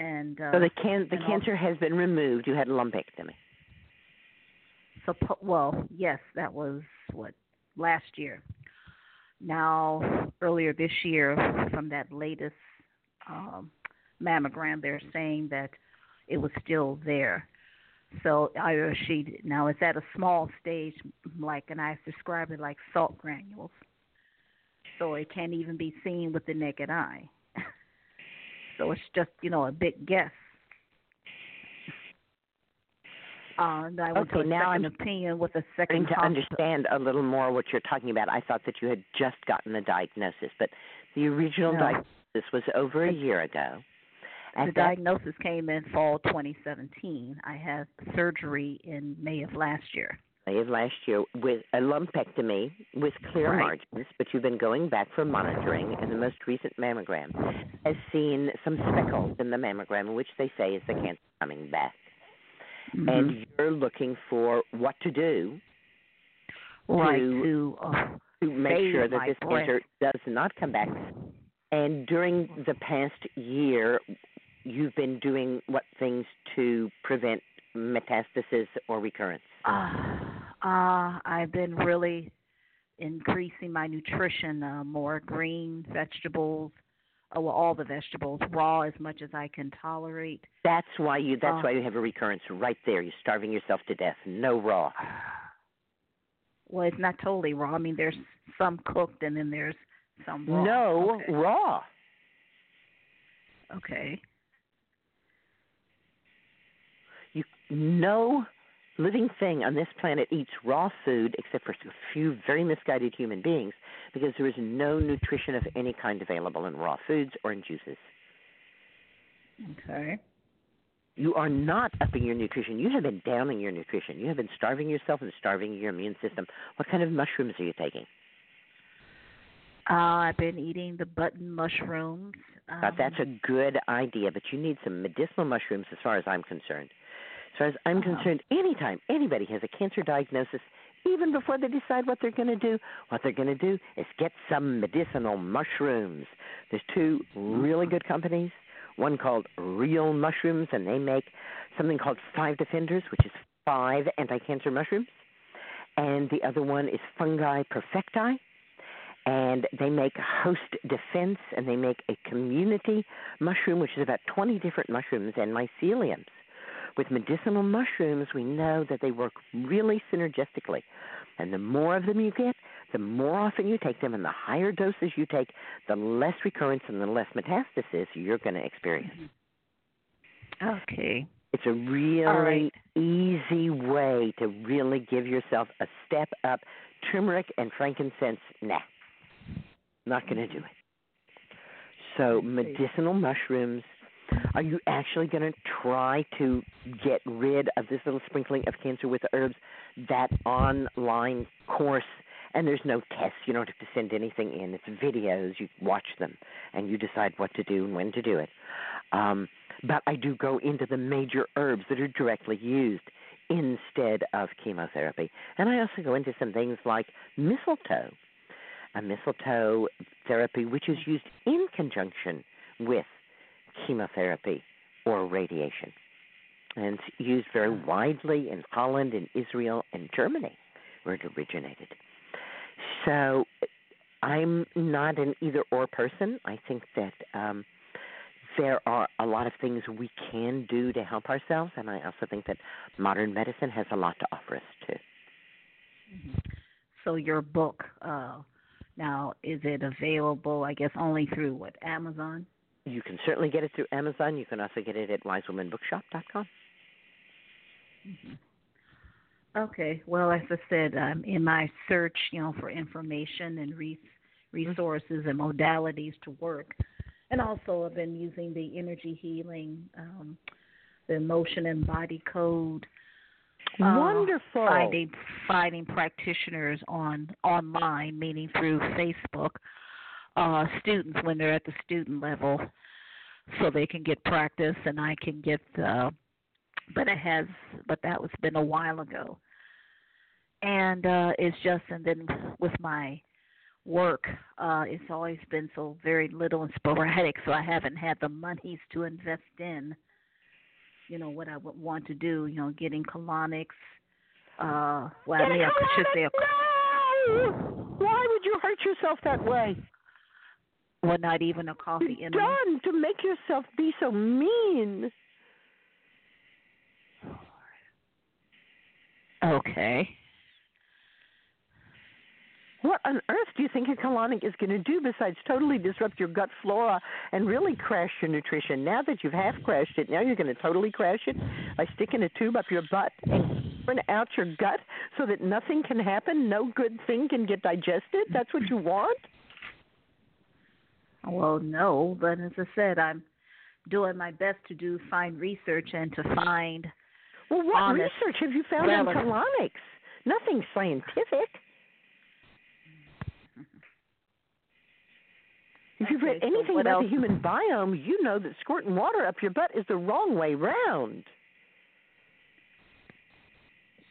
and uh, So the can the cancer has been removed. You had a lumpectomy. suppo- well, yes, that was what last year. Now, earlier this year, from that latest um, mammogram, they're saying that it was still there. So either she now it's at a small stage, like, and I describe it like salt granules. So it can't even be seen with the naked eye. So it's just you know a big guess. Uh, I went Okay, to now I'm opinion with a second to understand a little more what you're talking about. I thought that you had just gotten the diagnosis, but the original No. diagnosis was over a year ago. At the that diagnosis came in fall 2017. I had surgery in May of last year. Of last year with a lumpectomy with clear Right. margins, but you've been going back for monitoring, and the most recent mammogram has seen some speckles in the mammogram, which they say is the cancer coming back. Mm-hmm. And you're looking for what to do right to- to uh, to make sure that this breath. cancer does not come back. And during the past year, you've been doing what things to prevent metastasis or recurrence? Uh, uh, I've been really increasing my nutrition, uh, more green vegetables, uh, well, all the vegetables, raw as much as I can tolerate. That's why you. That's Uh, why you have a recurrence right there. You're starving yourself to death. No raw. Well, it's not totally raw. I mean, there's some cooked and then there's some raw. No Okay. raw. Okay. You no living thing on this planet eats raw food except for a few very misguided human beings because there is no nutrition of any kind available in raw foods or in juices. Okay. You are not upping your nutrition. You have been downing your nutrition. You have been starving yourself and starving your immune system. What kind of mushrooms are you taking? Uh, I've been eating the button mushrooms. Um, Uh, that's a good idea, but you need some medicinal mushrooms as far as I'm concerned. As far as I'm Uh-huh. concerned, anytime anybody has a cancer diagnosis, even before they decide what they're going to do, what they're going to do is get some medicinal mushrooms. There's two really good companies. One called Real Mushrooms, and they make something called Five Defenders, which is five anti-cancer mushrooms. And the other one is Fungi Perfecti, and they make Host Defense, and they make a community mushroom, which is about 20 different mushrooms and myceliums. With medicinal mushrooms, we know that they work really synergistically. And the more of them you get, the more often you take them, and the higher doses you take, the less recurrence and the less metastasis you're going to experience. Okay. It's a really All right. easy way to really give yourself a step up. Turmeric and frankincense, nah, not going to do it. So, medicinal mushrooms. Are you actually going to try to get rid of this little sprinkling of cancer with herbs? That online course, and there's no tests. You don't have to send anything in. It's videos. You watch them, and you decide what to do and when to do it. Um, but I do go into the major herbs that are directly used instead of chemotherapy. And I also go into some things like mistletoe, a mistletoe therapy which is used in conjunction with chemotherapy or radiation. And it's used very widely in Holland, in Israel, and Germany, where it originated. So I'm not an either or person. I think that um there are a lot of things we can do to help ourselves and I also think that modern medicine has a lot to offer us too. So your book, uh now is it available I guess only through what, Amazon? You can certainly get it through Amazon. You can also get it at wisewomanbookshop.com. Mm-hmm. Okay. Well, as I said, um, in my search, you know, for information and re- resources and modalities to work, and also I've been using the energy healing, um, the emotion and body code. Uh, Wonderful. Finding finding practitioners on online, meaning through Facebook, uh, students when they're at the student level, so they can get practice and I can get. Uh, but it has, but that was been a while ago. And uh, it's just, and then with my work, uh, it's always been so very little and sporadic, so I haven't had the monies to invest in you know what I would want to do. You know, getting colonics. Uh, well, I mean, I should say. A, no! Why would you hurt yourself that way? Well, not even a coffee in done to make yourself be so mean. Okay. What on earth do you think a colonic is going to do besides totally disrupt your gut flora and really crash your nutrition? Now that you've half crashed it, now you're going to totally crash it by sticking a tube up your butt and burn out your gut so that nothing can happen, no good thing can get digested. That's what you want? Well, no, but as I said, I'm doing my best to do find research and to find. Well, what honest, research have you found on colonics? Nothing scientific. If you've read so anything what about else? the human biome, you know that squirting water up your butt is the wrong way round.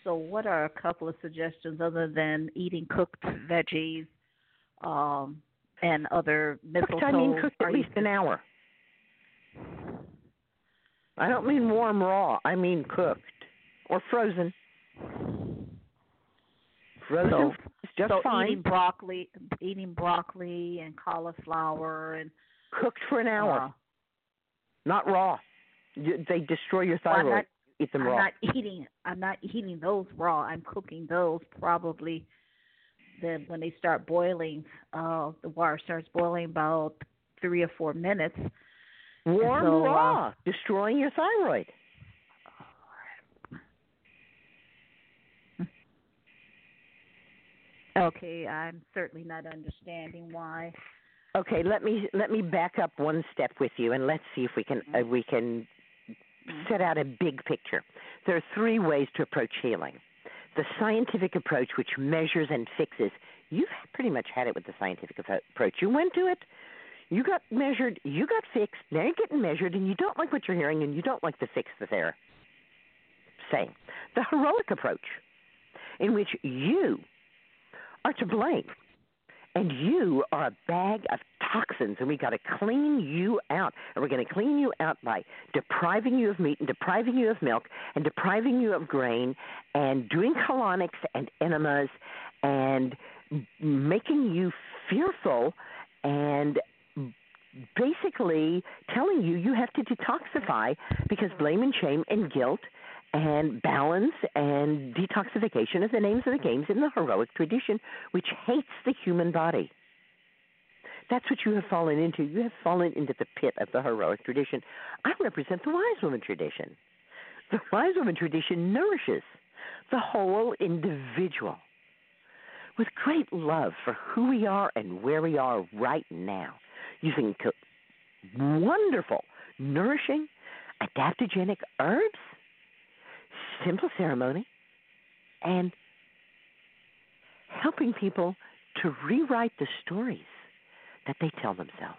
So, what are a couple of suggestions other than eating cooked veggies um, and other mistletoe? Cooked, I mean cooked at least an hour. I don't mean warm raw. I mean cooked or frozen. Frozen So, is just so fine. eating broccoli, eating broccoli and cauliflower and cooked for an hour, uh, not raw. They destroy your well, I'm thyroid. not, Eat them I'm raw. not eating. I'm not eating those raw. I'm cooking those probably. Then when they start boiling, uh, the water starts boiling about three or four minutes. Warm so, uh, raw, destroying your thyroid. Okay, I'm certainly not understanding why. Okay, let me let me back up one step with you, and let's see if we can uh, we can set out a big picture. There are three ways to approach healing. The scientific approach, which measures and fixes. You've pretty much had it with the scientific approach. You went to it, you got measured, you got fixed. Now you're getting measured, and you don't like what you're hearing, and you don't like the fix that they're saying. The heroic approach, in which you are to blame and you are a bag of toxins and we've got to clean you out. And we're going to clean you out by depriving you of meat and depriving you of milk and depriving you of grain and doing colonics and enemas and making you fearful and basically telling you you have to detoxify because blame and shame and guilt and balance and detoxification are the names of the games in the heroic tradition, which hates the human body. That's what you have fallen into. You have fallen into the pit of the heroic tradition. I represent the wise woman tradition. The wise woman tradition nourishes the whole individual with great love for who we are and where we are right now, using wonderful, nourishing, adaptogenic herbs simple ceremony and helping people to rewrite the stories that they tell themselves.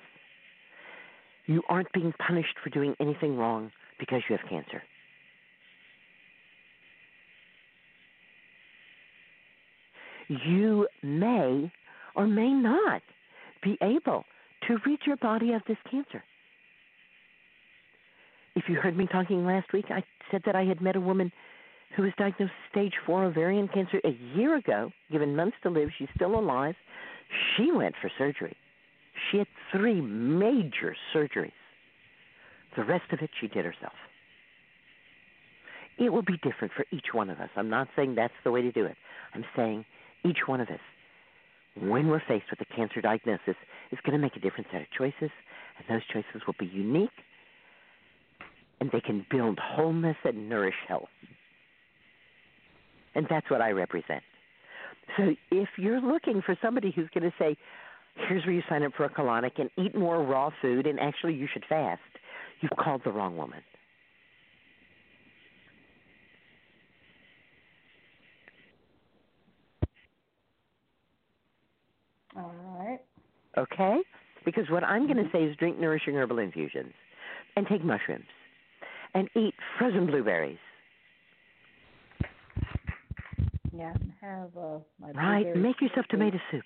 You aren't being punished for doing anything wrong because you have cancer. You may or may not be able to rid your body of this cancer. If you heard me talking last week, I said that I had met a woman who was diagnosed with stage four ovarian cancer a year ago, given months to live. She's still alive. She went for surgery. She had three major surgeries. The rest of it she did herself. It will be different for each one of us. I'm not saying that's the way to do it. I'm saying each one of us, when we're faced with a cancer diagnosis, is going to make a different set of choices, and those choices will be unique, and they can build wholeness and nourish health. And that's what I represent. So if you're looking for somebody who's going to say, here's where you sign up for a colonic and eat more raw food, and actually you should fast, you've called the wrong woman. All right. Okay? Because what I'm going to say is drink nourishing herbal infusions and take mushrooms and eat frozen blueberries. Yeah, have uh, my Right? Make yourself tomato soup.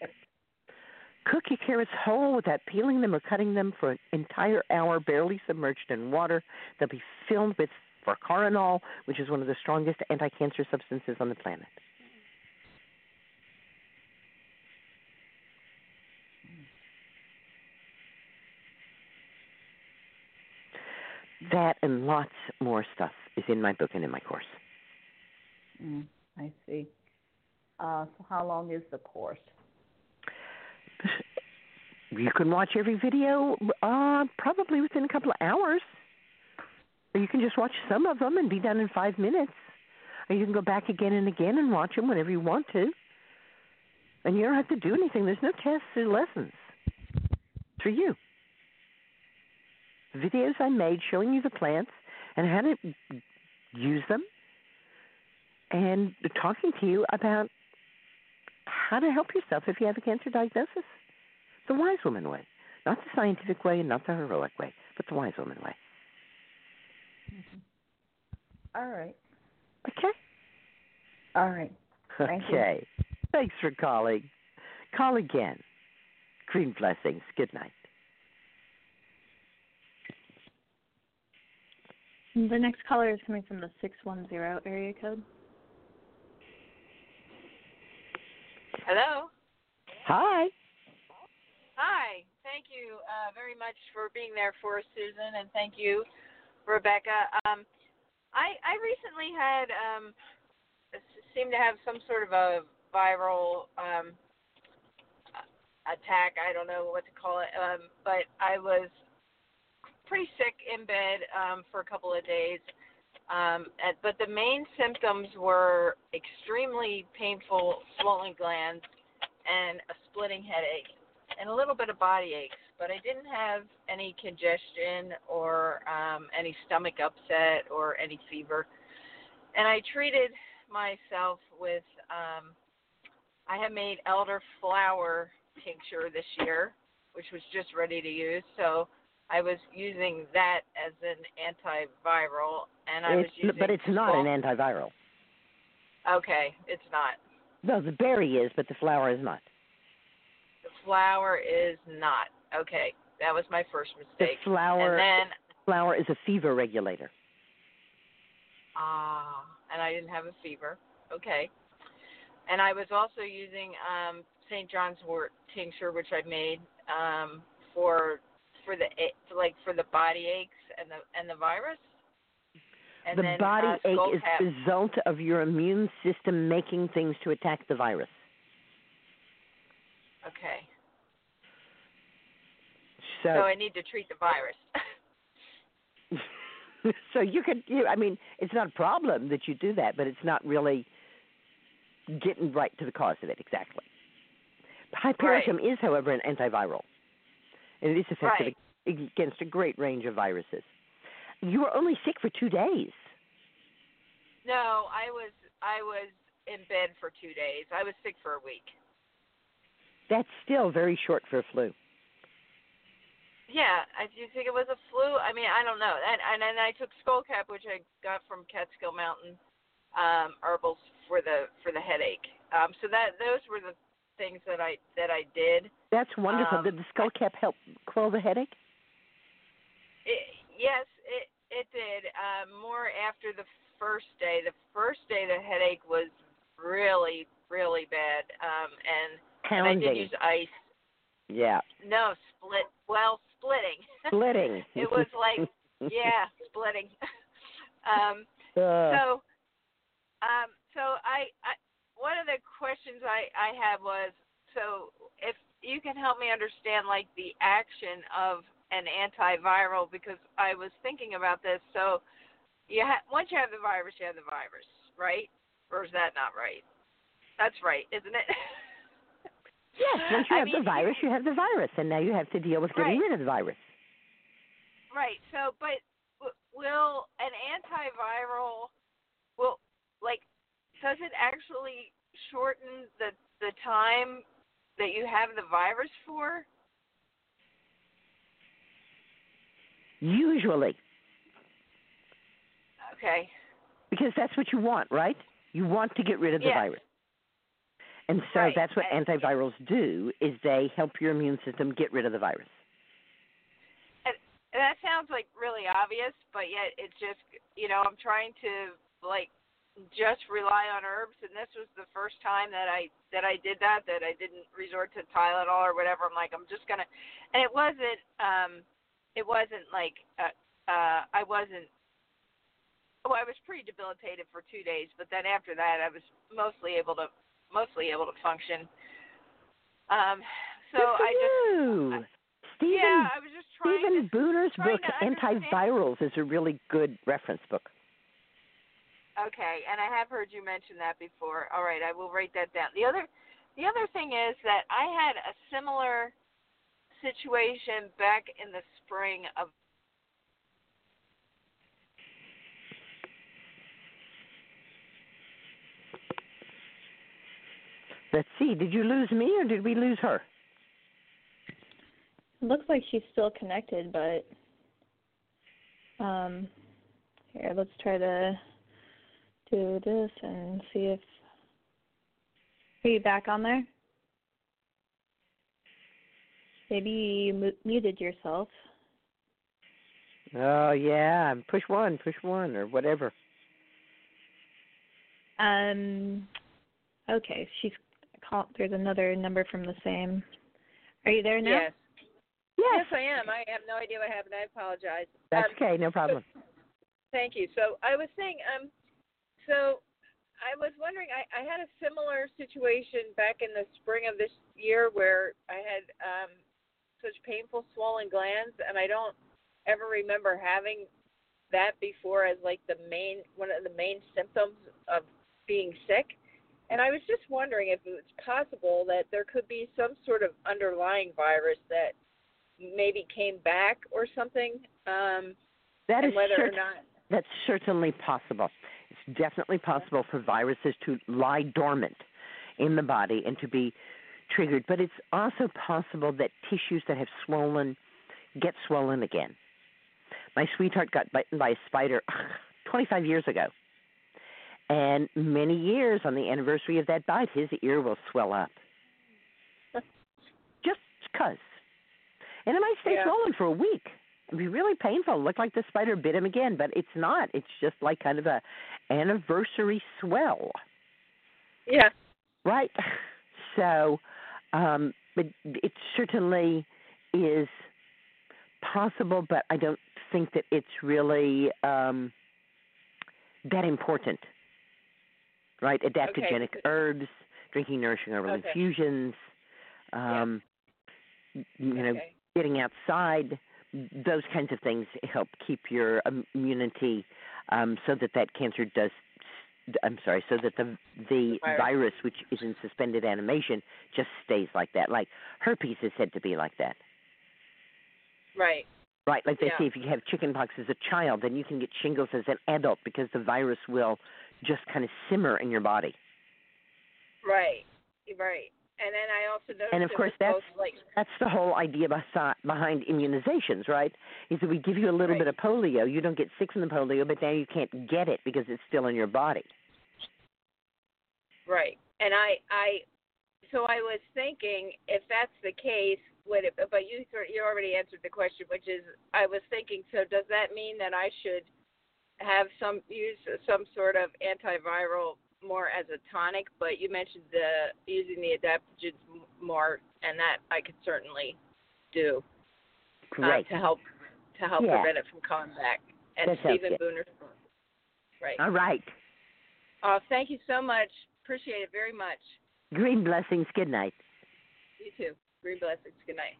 Cook your carrots whole without peeling them or cutting them for an entire hour, barely submerged in water. They'll be filled with falcarinol, which is one of the strongest anti-cancer substances on the planet. That and lots more stuff is in my book and in my course. Mm, I see. Uh, so how long is the course? You can watch every video uh, probably within a couple of hours. Or you can just watch some of them and be done in five minutes. Or you can go back again and again and watch them whenever you want to. And you don't have to do anything. There's no tests or lessons. It's for you. Videos I made showing you the plants and how to use them and talking to you about how to help yourself if you have a cancer diagnosis. The wise woman way. Not the scientific way and not the heroic way, but the wise woman way. Mm-hmm. All right. Okay? All right. Thank you. okay. Thanks for calling. Call again. Green blessings. Good night. The next caller is coming from the 610 area code. Hello. Hi. Hi. Thank you uh, very much for being there for us, Susun, and thank you, Rebecca. Um, I I recently had um, seemed to have some sort of a viral um, attack. I don't know what to call it, um, but I was pretty sick in bed um, for a couple of days. Um, and, but the main symptoms were extremely painful swollen glands and a splitting headache and a little bit of body aches. But I didn't have any congestion or um, any stomach upset or any fever. And I treated myself with, um, I have made elderflower tincture this year, which was just ready to use. So I was using that as an antiviral, and I was It's, using. but it's not small- an antiviral. Okay, it's not. No, the berry is, but the flower is not. The flower is not. Okay, that was my first mistake. The flower And then, flower is a fever regulator. ah, and I didn't have a fever. Okay. And I was also using um, St. John's wort tincture, which I made um, for for the like for the body aches and the and the virus. And the then, body uh, ache is the result of your immune system making things to attack the virus. Okay. So, So I need to treat the virus. so you could you I mean, it's not a problem that you do that, but it's not really getting right to the cause of it exactly. Hypericum is, however, an antiviral. And it is effective ag- against a great range of viruses. You were only sick for two days. no, I was I was in bed for two days. I was sick for a week. That's still very short for a flu. Yeah, I do think it was a flu. I mean, I don't know. And and then I took Skullcap, which I got from Catskill Mountain um, herbals for the for the headache. Um, so that those were the things that I that I did. That's wonderful. Um, Did the skull cap help quell the headache? It, yes, it it did. Um, more after the first day. The first day, the headache was really really bad, um, and And I did use ice. Yeah. No, split. Well, splitting. Splitting. it was like, yeah, splitting. um, Uh, so, um, so I, I, one of the questions I, I had was, so if you can help me understand like the action of an antiviral, because I was thinking about this. So, you ha- once you have the virus, you have the virus, right? Or is that not right? That's right, isn't it? yes, once you I have the virus, you have the virus, and now you have to deal with getting Right. rid of the virus. Right. So, but will an antiviral will does it actually shorten the the time that you have the virus for? Usually, Okay. because that's what you want, right? You want to get rid of the Yes. virus. And so Right. that's what And- antivirals do is they help your immune system get rid of the virus. And that sounds like really obvious, but yet it's just you know I'm trying to like just rely on herbs, and this was the first time that I that I did that that I didn't resort to Tylenol or whatever. I'm like I'm just gonna, and it wasn't um it wasn't like uh, uh I wasn't. Well, I was pretty debilitated for two days, but then after that, I was mostly able to mostly able to function. Um, so Good for I just you. Stephen, yeah, I was just trying Stephen to Buhner's trying book to. Antivirals is a really good reference book. Okay, and I have heard you mention that before. All right, I will write that down. The other the other thing is that I had a similar situation back in the spring of Let's see, did you lose me or did we lose her? It looks like she's still connected, but um here, let's try to do this and see if are you back on there? Maybe you mu- muted yourself. Oh yeah, push one, push one, or whatever. Um okay, she's call there's another number from the same. Are you there now? Yes. Yes, I am. I have no idea what happened. I apologize. That's Um, okay, no problem. Thank you. So I was saying, um, so I was wondering, I, I had a similar situation back in the spring of this year where I had um, such painful swollen glands, and I don't ever remember having that before as like the main one of the main symptoms of being sick. And I was just wondering if it's possible that there could be some sort of underlying virus that maybe came back or something. Um, That is whether or not That's certainly possible. Definitely possible for viruses to lie dormant in the body and to be triggered, but it's also possible that tissues that have swollen get swollen again. My sweetheart got bitten by a spider 25 years ago. And many years on the anniversary of that bite, his ear will swell up. Just because. And it might stay Yeah. swollen for a week. Be really painful. Look like the spider bit him again, but it's not. It's just like kind of a anniversary swell, Yeah. right? So, um, but it certainly is possible, but I don't think that it's really um, that important, right? Adaptogenic Okay. herbs, drinking nourishing herbal Okay. infusions, um, you know, Okay. getting outside, those kinds of things help keep your immunity um, so that that cancer does. I'm sorry, so that the the virus. virus, which is in suspended animation, just stays like that. Like herpes is said to be like that, Right. right? Like they Yeah. say, if you have chickenpox as a child, then you can get shingles as an adult because the virus will just kind of simmer in your body. Right. Right. And then I also noticed And of course, that's like that's the whole idea behind immunizations, right? Is that we give you a little bit of polio, you don't get sick from the polio, but now you can't get it because it's still in your body. right. And I I so I was thinking if that's the case, would it but you you already answered the question, which is I was thinking so does that mean that I should have some use some sort of antiviral more as a tonic, but you mentioned the using the adaptogens more, and that I could certainly do uh, to help to help Yeah. prevent it from coming back. And Stephen. Buhner, right? All right. Oh, thank you so much. Appreciate it very much. Green blessings. Good night. You too. Green blessings. Good night.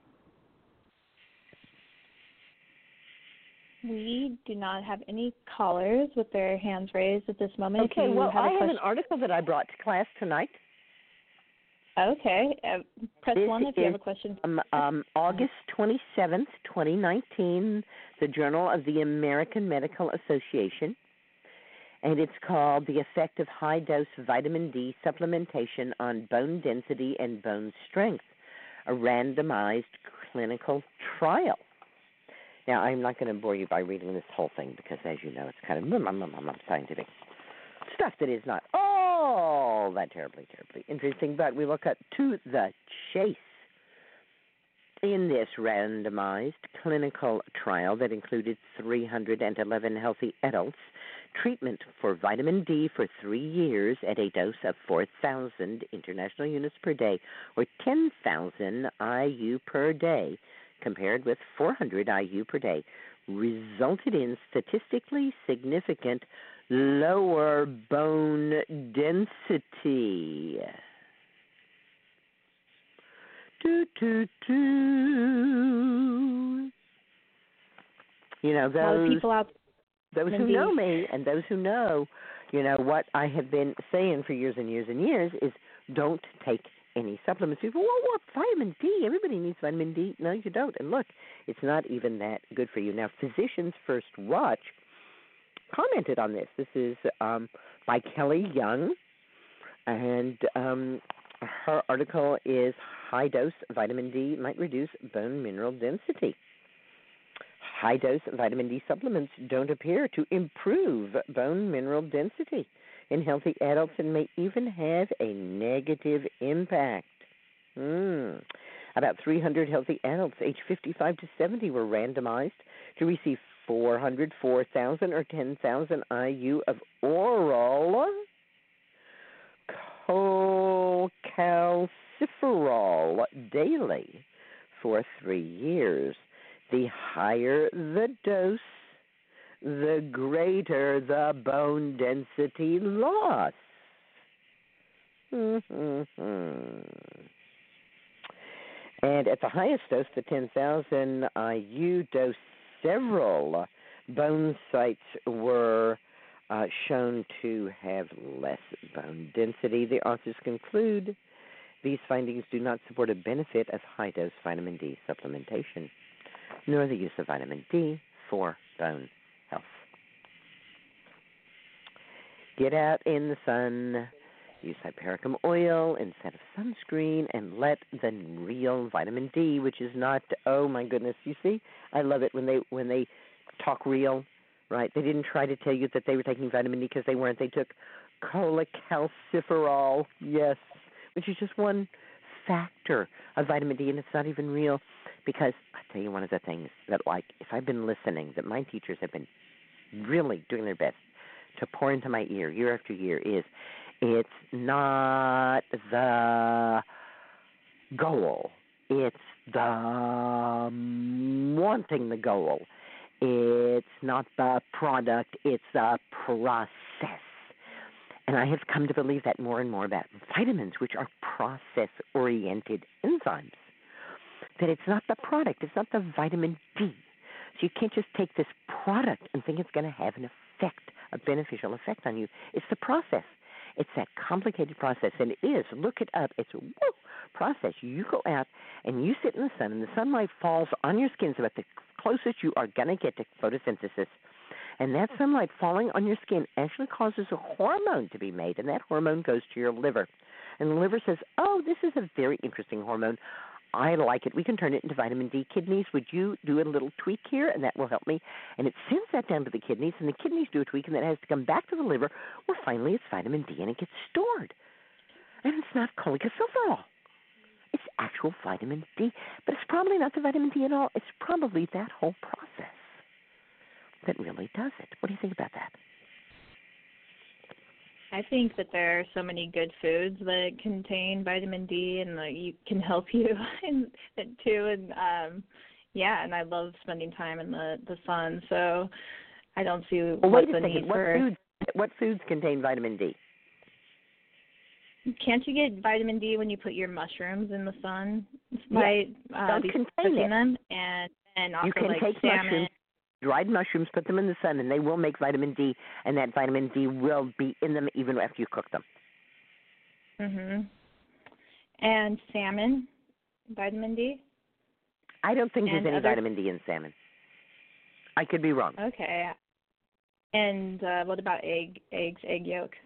We do not have any callers with their hands raised at this moment. Okay. Well, have I have an article that I brought to class tonight. Okay, uh, press This one if you have a question. Um, um, August 27th, 2019, the Journal of the American Medical Association. And it's called The Effect of High Dose Vitamin D Supplementation on Bone Density and Bone Strength, a randomized clinical trial. Now, I'm not going to bore you by reading this whole thing because, as you know, it's kind of mm, mm, mm, scientific stuff that is not all that terribly, terribly interesting, but we will cut to the chase. In this randomized clinical trial that included 311 healthy adults, treatment for vitamin D for three years at a dose of 4,000 international units per day or 10,000 IU per day, compared with 400 IU per day, resulted in statistically significant lower bone density. Do, do, do. You know, A lot of those people out. those who know me and those who know, you know, what I have been saying for years and years and years is don't take any supplements. People, well, what vitamin D? Everybody needs vitamin D. No, you don't. And look, it's not even that good for you. Now, Physicians First Watch commented on this. This is um, by Kelly Young, and um, her article is High Dose Vitamin D Might Reduce Bone Mineral Density. High dose vitamin D supplements don't appear to improve bone mineral density in healthy adults and may even have a negative impact. Mm. About 300 healthy adults aged 55 to 70 were randomized to receive 400, 4,000, or 10,000 IU of oral cholecalciferol daily for three years. The higher the dose, the greater the bone density loss. and at the highest dose, the 10,000 IU dose, several bone sites were uh, shown to have less bone density. The authors conclude these findings do not support a benefit of high dose vitamin D supplementation, nor the use of vitamin D for bone health. Get out in the sun, use hypericum oil instead of sunscreen, and let the real vitamin D, which is not oh my goodness, you see, I love it when they when they talk real, right? They didn't try to tell you that they were taking vitamin D because they weren't. They took cholecalciferol, yes, which is just one factor of vitamin D, and it's not even real. Because I tell you, one of the things that, like, if I've been listening, that my teachers have been really doing their best to pour into my ear year after year is it's not the goal. It's the wanting the goal. It's not the product, it's the process. And I have come to believe that more and more about vitamins, which are process oriented enzymes. That it's not the product, it's not the vitamin D. So you can't just take this product and think it's going to have an effect, a beneficial effect on you. It's the process. It's that complicated process, and it is. Look it up. It's a woo process. You go out and you sit in the sun, and the sunlight falls on your skin. It's about the closest you are going to get to photosynthesis. And that hmm. sunlight falling on your skin actually causes a hormone to be made, and that hormone goes to your liver. And the liver says, Oh, this is a very interesting hormone. I like it. We can turn it into vitamin D. Kidneys, would you do a little tweak here, and that will help me? And it sends that down to the kidneys, and the kidneys do a tweak, and that has to come back to the liver, where finally it's vitamin D, and it gets stored. And it's not cholecalciferol. It's actual vitamin D, but it's probably not the vitamin D at all. It's probably that whole process that really does it. What do you think about that? I think that there are so many good foods that contain vitamin D and that you can help you in it too. And um, yeah, and I love spending time in the the sun. So I don't see Well, what the need. What for. foods? What foods contain vitamin D? Can't you get vitamin D when you put your mushrooms in the sun Yeah. by uh, Don't contain cooking them and and also you can like take salmon. mushrooms, dried mushrooms, put them in the sun, and they will make vitamin D, and that vitamin D will be in them even after you cook them. Mhm. And salmon, vitamin D. I don't think And there's any other- vitamin D in salmon. I could be wrong. Okay. And uh, what about egg eggs, egg yolk?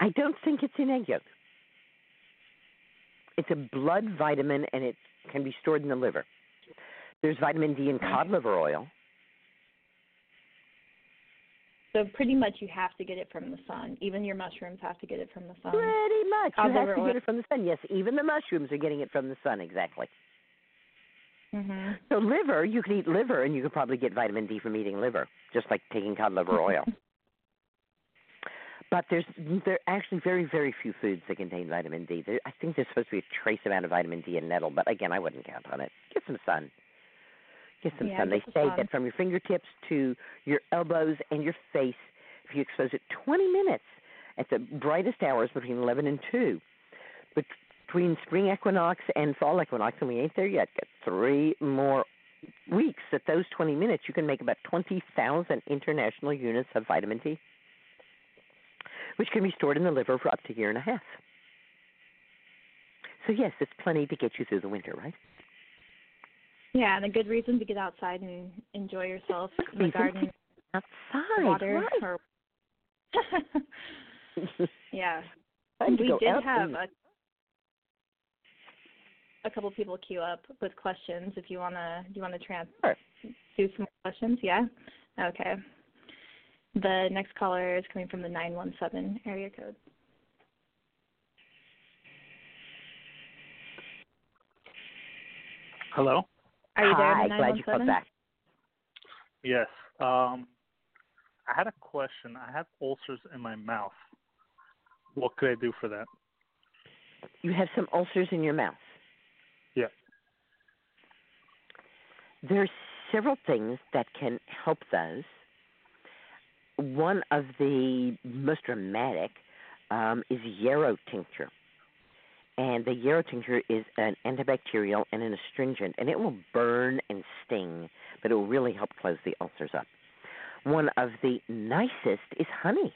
I don't think it's in egg yolk. It's a blood vitamin, and it can be stored in the liver. There's vitamin D in cod liver oil. So pretty much you have to get it from the sun. Even your mushrooms have to get it from the sun. Pretty much. Cod you have to oil. get it from the sun. Yes, even the mushrooms are getting it from the sun, exactly. Mhm. So liver, you could eat liver, and you could probably get vitamin D from eating liver, just like taking cod liver oil. But there's there are actually very very few foods that contain vitamin D. There, I think there's supposed to be a trace amount of vitamin D in nettle, but again, I wouldn't count on it. Get some sun. Get some Yeah, sun. They say that from your fingertips to your elbows and your face, if you expose it 20 minutes at the brightest hours between 11 and 2, between spring equinox and fall equinox, and we ain't there yet. Got three more weeks. At those 20 minutes, you can make about 20,000 international units of vitamin D, which can be stored in the liver for up to a year and a half. So yes, it's plenty to get you through the winter, right? Yeah, and a good reason to get outside and enjoy yourself in the reason to garden, Outside, water, right? or yeah. Time we did have and- a a couple people queue up with questions. If you wanna, do you wanna trans Sure. do some questions? Yeah. Okay. The next caller is coming from the nine one seven area code. Hello. Are you there? Hi, The glad you called back. Yes. Um, I had a question. I have ulcers in my mouth. What could I do for that? You have some ulcers in your mouth. Yeah. There's several things that can help those. One of the most dramatic um, is yarrow tincture. And the yarrow tincture is an antibacterial and an astringent, and it will burn and sting, but it will really help close the ulcers up. One of the nicest is honey.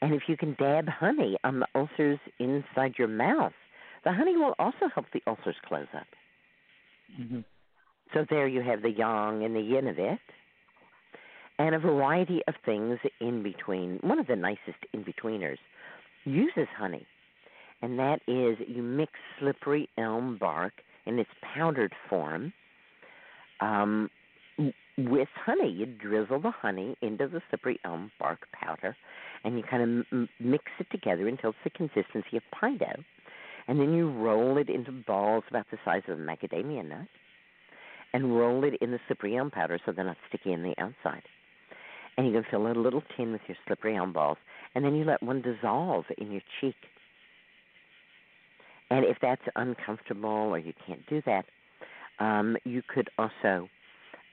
And if you can dab honey on the ulcers inside your mouth, the honey will also help the ulcers close up. Mm-hmm. So there you have the yang and the yin of it, and a variety of things in between. One of the nicest in betweeners uses honey, and that is you mix slippery elm bark in its powdered form um, with honey. You drizzle the honey into the slippery elm bark powder, and you kind of m- mix it together until it's the consistency of pine dough. And then you roll it into balls about the size of a macadamia nut and roll it in the slippery elm powder so they're not sticky on the outside. And you can fill a little tin with your slippery elm balls, and then you let one dissolve in your cheek. And if that's uncomfortable or you can't do that, um, you could also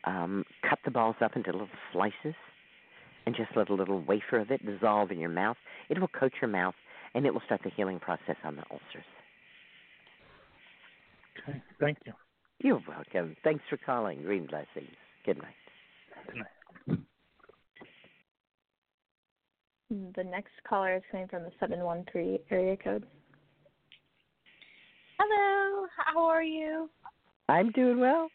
um, cut the balls up into little slices and just let a little wafer of it dissolve in your mouth. It will coat your mouth and it will start the healing process on the ulcers. Okay. Thank you. You're welcome. Thanks for calling. Green blessings. Good night. Good night. The next caller is coming from the 713 area code. Hello, how are you? I'm doing well.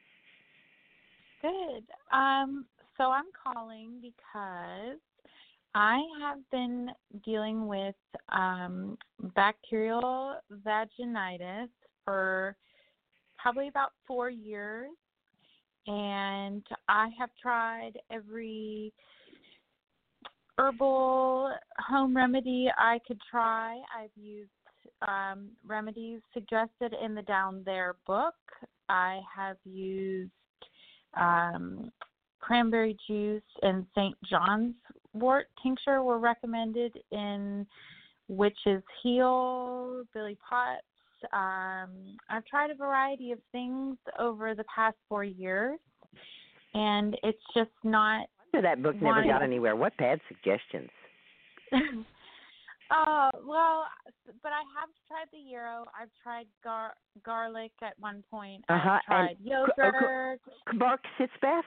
Good. Um, so I'm calling because I have been dealing with um, bacterial vaginitis for probably about four years, and I have tried every herbal home remedy I could try. I've used um, remedies suggested in the Down There book. I have used um, cranberry juice and St. John's wort tincture were recommended in Witches Heal, Billie Potts. Um, I've tried a variety of things over the past four years, and it's just not. That book never got anywhere. What bad suggestions? Uh, well, but I have tried the Euro. I've tried gar- garlic at one point. Uh-huh, I've tried and uh, yogurt. Bark sitz bath.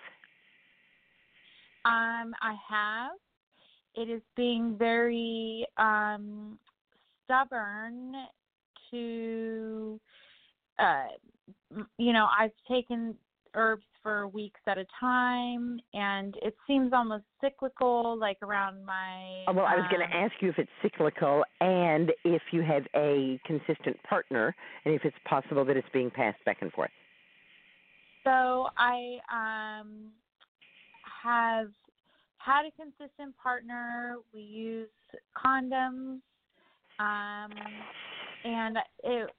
Um, I have. It is being very um stubborn to uh you know, I've taken herbs for weeks at a time and it seems almost cyclical like around my Oh, well, I was going um, to ask you if it's cyclical and if you have a consistent partner, and if it's possible that it's being passed back and forth. So I um have had a consistent partner. We use condoms, um, and it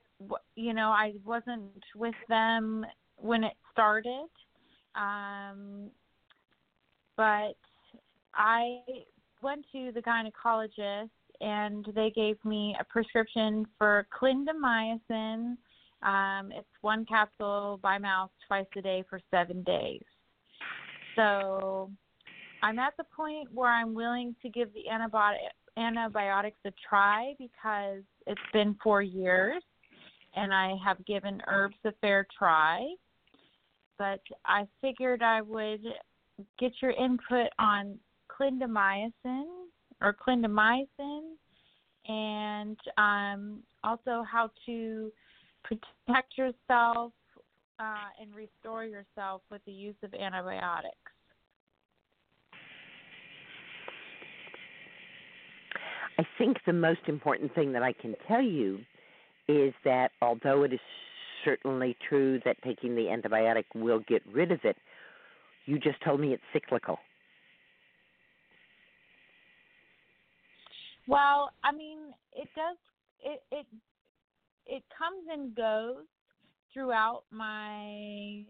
you know I wasn't with them when it started, um, but I went to the gynecologist and they gave me a prescription for clindamycin. Um, it's one capsule by mouth twice a day for seven days. So I'm at the point where I'm willing to give the antibiotic antibiotics a try because it's been four years and I have given herbs a fair try. But I figured I would get your input on clindamycin or clindamycin and um, also how to protect yourself uh, and restore yourself with the use of antibiotics. I think the most important thing that I can tell you is that although it is certainly true that taking the antibiotic will get rid of it, you just told me it's cyclical. Well, I mean, it does. It it it comes and goes throughout my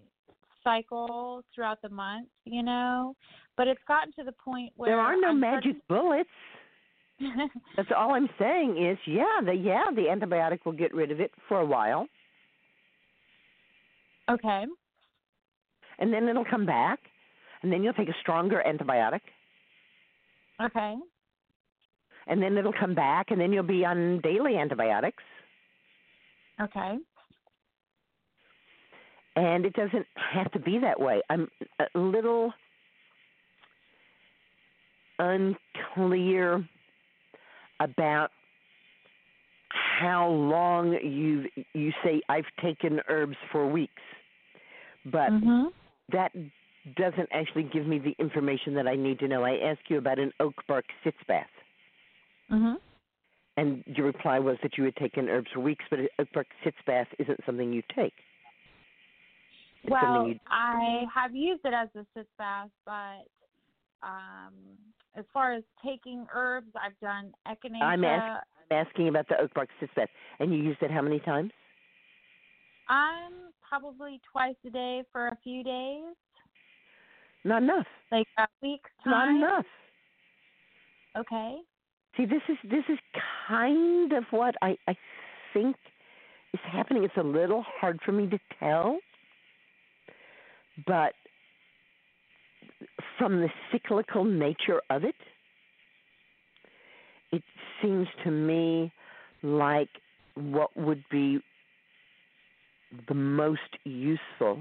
cycle throughout the month, you know. But it's gotten to the point where there are no I'm magic bullets. That's all I'm saying is, yeah, the yeah, the antibiotic will get rid of it for a while, Okay. and then it'll come back, and then you'll take a stronger antibiotic, Okay. and then it'll come back, and then you'll be on daily antibiotics, Okay. and it doesn't have to be that way. I'm a little unclear about how long you you say I've taken herbs for weeks, but Mm-hmm. that doesn't actually give me the information that I need to know. I asked you about an oak bark sitz bath, Mhm. and your reply was that you had taken herbs for weeks, but an oak bark sitz bath isn't something you take. It's Well, I have used it as a sitz bath, but um as far as taking herbs, I've done echinacea. I'm, ask, I'm asking about the oak bark sitz bath, and you used it how many times? I'm probably twice a day for a few days, Not enough. like a week's Not enough. Okay. See, this is this is kind of what I I think is happening. It's a little hard for me to tell, but from the cyclical nature of it, it seems to me like what would be the most useful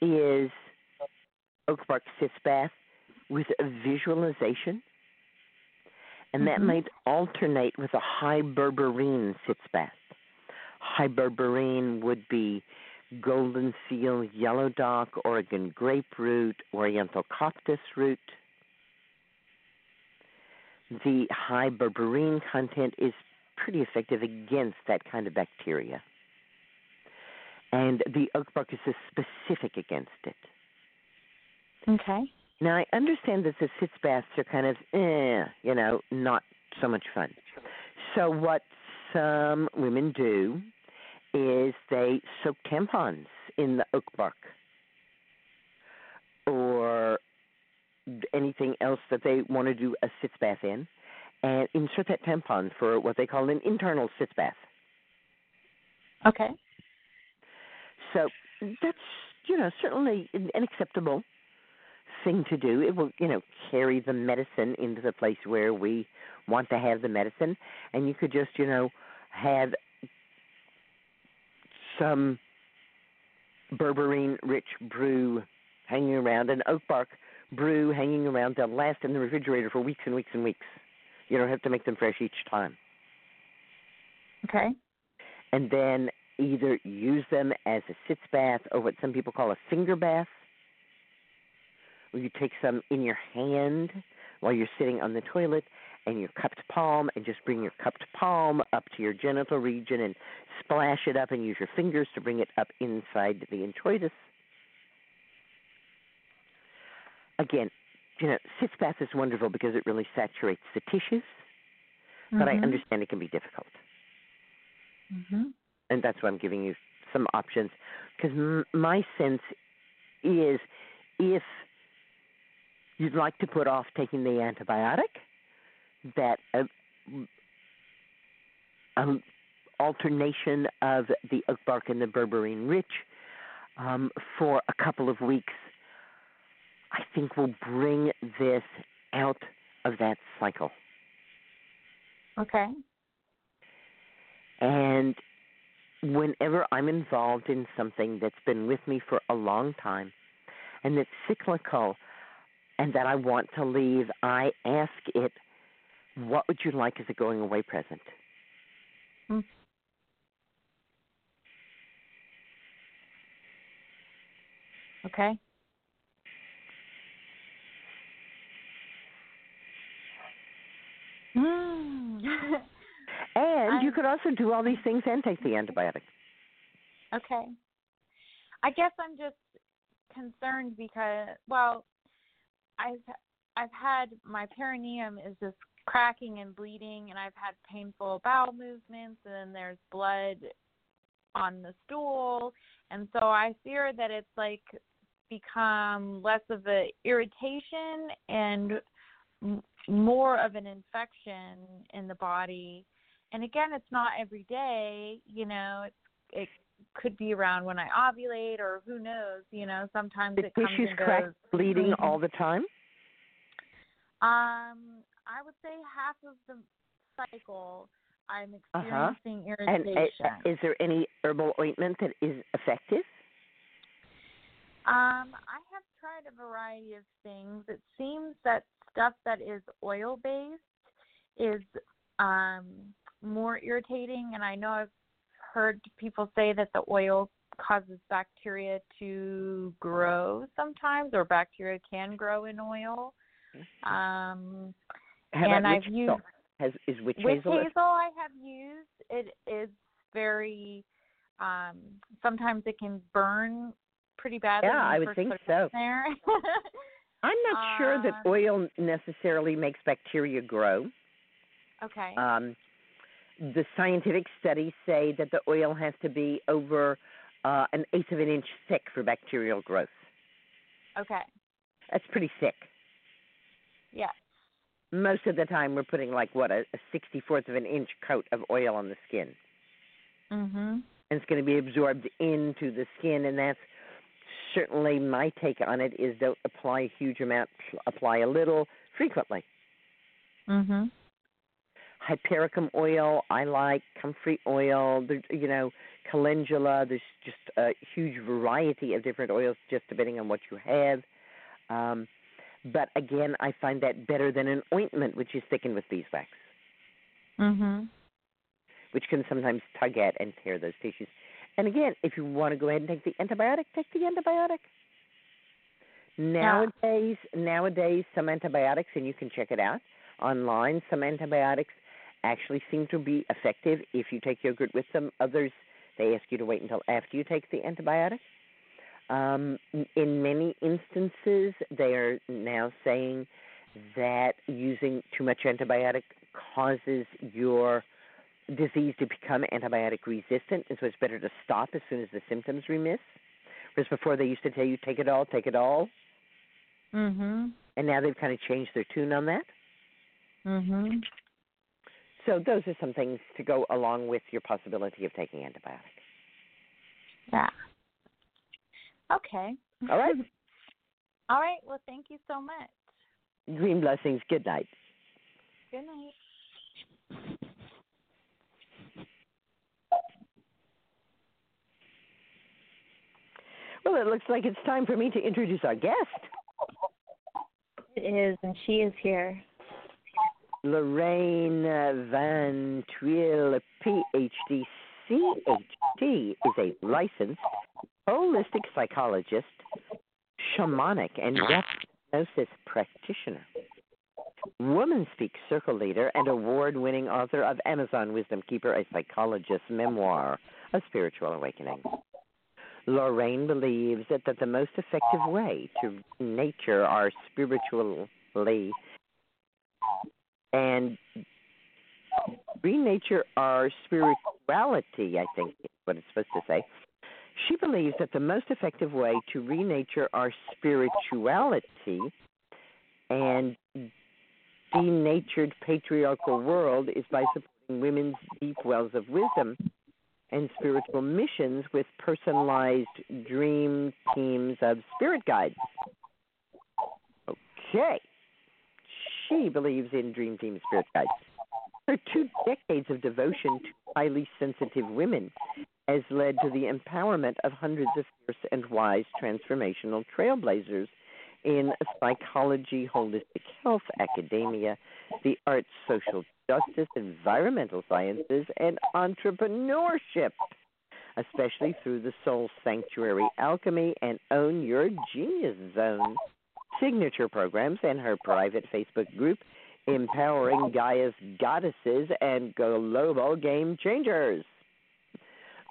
is oak bark sitz bath with a visualization and that Mhm. might alternate with a high berberine sitz bath. High berberine would be golden seal, yellow dock, Oregon grape root, oriental coptis root. The high berberine content is pretty effective against that kind of bacteria. And the oak bark is specific against it. Okay. Now I understand that the sitz baths are kind of eh, you know, not so much fun. So what some women do is they soak tampons in the oak bark. or anything else that they want to do a sitz bath in, and insert that tampon for what they call an internal sitz bath. Okay. So that's you know certainly an acceptable thing to do. It will you know carry the medicine into the place where we want to have the medicine, and you could just you know have some berberine rich brew hanging around, an oak bark brew hanging around. They'll last in the refrigerator for weeks and weeks and weeks. You don't have to make them fresh each time. Okay. And then either use them as a sitz bath or what some people call a finger bath, where you take some in your hand while you're sitting on the toilet and your cupped palm and just bring your cupped palm up to your genital region and splash it up and use your fingers to bring it up inside the introitus. Again, you know, sitz bath is wonderful because it really saturates the tissues, but I Mhm. understand it can be difficult. Mhm. And that's why I'm giving you some options. Because m- my sense is, if you'd like to put off taking the antibiotic, that a, a alternation of the oak bark and the berberine rich um, for a couple of weeks, I think will bring this out of that cycle. Okay. And whenever I'm involved in something that's been with me for a long time and that's cyclical and that I want to leave, I ask it, what would you like as a going away present? Hmm. Okay. Mm. And you could also do all these things and take the antibiotic. Okay. I guess I'm just concerned because well, I've I've had my perineum is just cracking and bleeding and I've had painful bowel movements and then there's blood on the stool and so I fear that it's like become less of an irritation and more of an infection in the body and again it's not every day you know it's it could be around when I ovulate or who knows, you know, sometimes The it comes tissues and crack, goes. bleeding Mhm. all the time. Um, I would say half of the cycle I'm Uh-huh. experiencing And irritation. uh, is there any herbal ointment that is effective? Um, I have tried a variety of things. It seems that stuff that is oil based is um more irritating and I know I've heard people say that the oil causes bacteria to grow sometimes or bacteria can grow in oil. Um How and I've used hazel? Has, is witch, witch hazel? hazel I have used. It is very um sometimes it can burn pretty badly Yeah, I would think so. there. I'm not sure that Um, oil necessarily makes bacteria grow. okay. Um, the scientific studies say that the oil has to be over uh, an eighth of an inch thick for bacterial growth. okay. That's pretty thick. Yeah. Most of the time, we're putting like what a, a sixty-fourth of an inch coat of oil on the skin, Mhm. and it's going to be absorbed into the skin, and that's certainly my take on it. Is don't apply a huge amount, apply a little frequently. Mhm. Hypericum oil I like, comfrey oil, you know, calendula. There's just a huge variety of different oils, just depending on what you have. Um, but again, I find that better than an ointment, which is thickened with beeswax, mm-hmm. which can sometimes tug at and tear those tissues. And again, if you want to go ahead and take the antibiotic, take the antibiotic. Nowadays, nowadays, some antibiotics, and you can check it out online. Some antibiotics actually seem to be effective if you take yogurt with them. Others, they ask you to wait until after you take the antibiotic. Um, in many instances, they are now saying that using too much antibiotic causes your disease to become antibiotic resistant, and so it's better to stop as soon as the symptoms remiss. Whereas before they used to tell you take it all, take it all. Mhm. and now they've kind of changed their tune on that. Mhm. So those are some things to go along with your possibility of taking antibiotics. Yeah. Okay. All right. All right. Well, thank you so much. Green blessings. Good night. Good night. Well, it looks like it's time for me to introduce our guest. It is, and she is here. Loraine uh, Van Tuyl, PhD, CHT, is a licensed holistic psychologist, shamanic, and hypnosis practitioner. WomanSpeak Circle leader and award winning author of Amazon Wisdom Keeper, a psychologist's memoir, A Spiritual Awakening. Loraine believes that, that the most effective way to nature our spiritually and renature our spirituality, I think is what it's supposed to say. She believes that the most effective way to renature our spirituality and denatured patriarchal world is by supporting women's deep wells of wisdom and spiritual missions with personalized dream teams of spirit guides. Okay. She believes in dream team spirit guides. Her two decades of devotion to highly sensitive women has led to the empowerment of hundreds of fierce and wise transformational trailblazers in psychology, holistic health, academia, the arts, social justice, environmental sciences, and entrepreneurship, especially through the Soul Sanctuary Alchemy and Own Your Genius Zone signature programs and her private Facebook group, Empowering Gaia's Goddesses and Global Game Changers.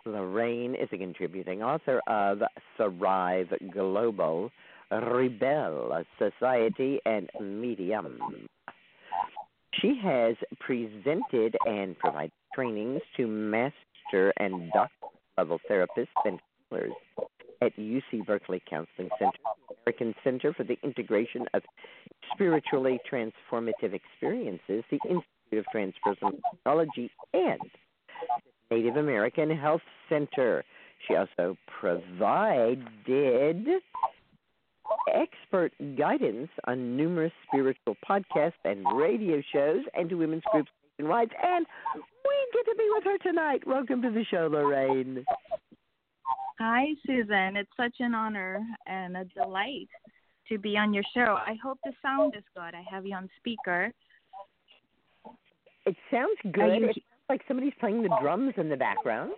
Loraine is a contributing author of Thrive Global, Rebelle Society, and Medium. She has presented and provided trainings to master and doctor level therapists and healers at UC Berkeley Counseling Center, American Center for the Integration of Spiritually Transformative Experiences, the Institute of Transpersonal Psychology, and Native American Health Center. She also provided expert guidance on numerous spiritual podcasts and radio shows and to women's groups nationwide. And we get to be with her tonight. Welcome to the show, Loraine. Hi, Susun. It's such an honor and a delight to be on your show. I hope the sound is good. I have you on speaker. It sounds good. you- It sounds like somebody's playing the drums in the background.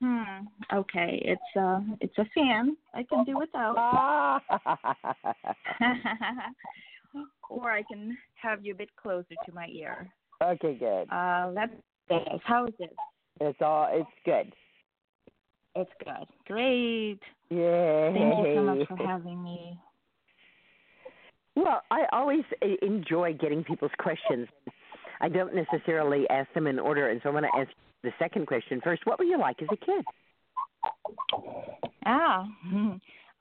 Hmm. Okay. It's uh it's a fan. I can do without. or I can have you a bit closer to my ear. okay, good. Uh let's. How is this? It's all. It's good. It's good. Great. Yay. Thank you so much for having me. Well, I always uh, enjoy getting people's questions. I don't necessarily ask them in order, and so I want to ask the second question first. What were you like as a kid? Ah,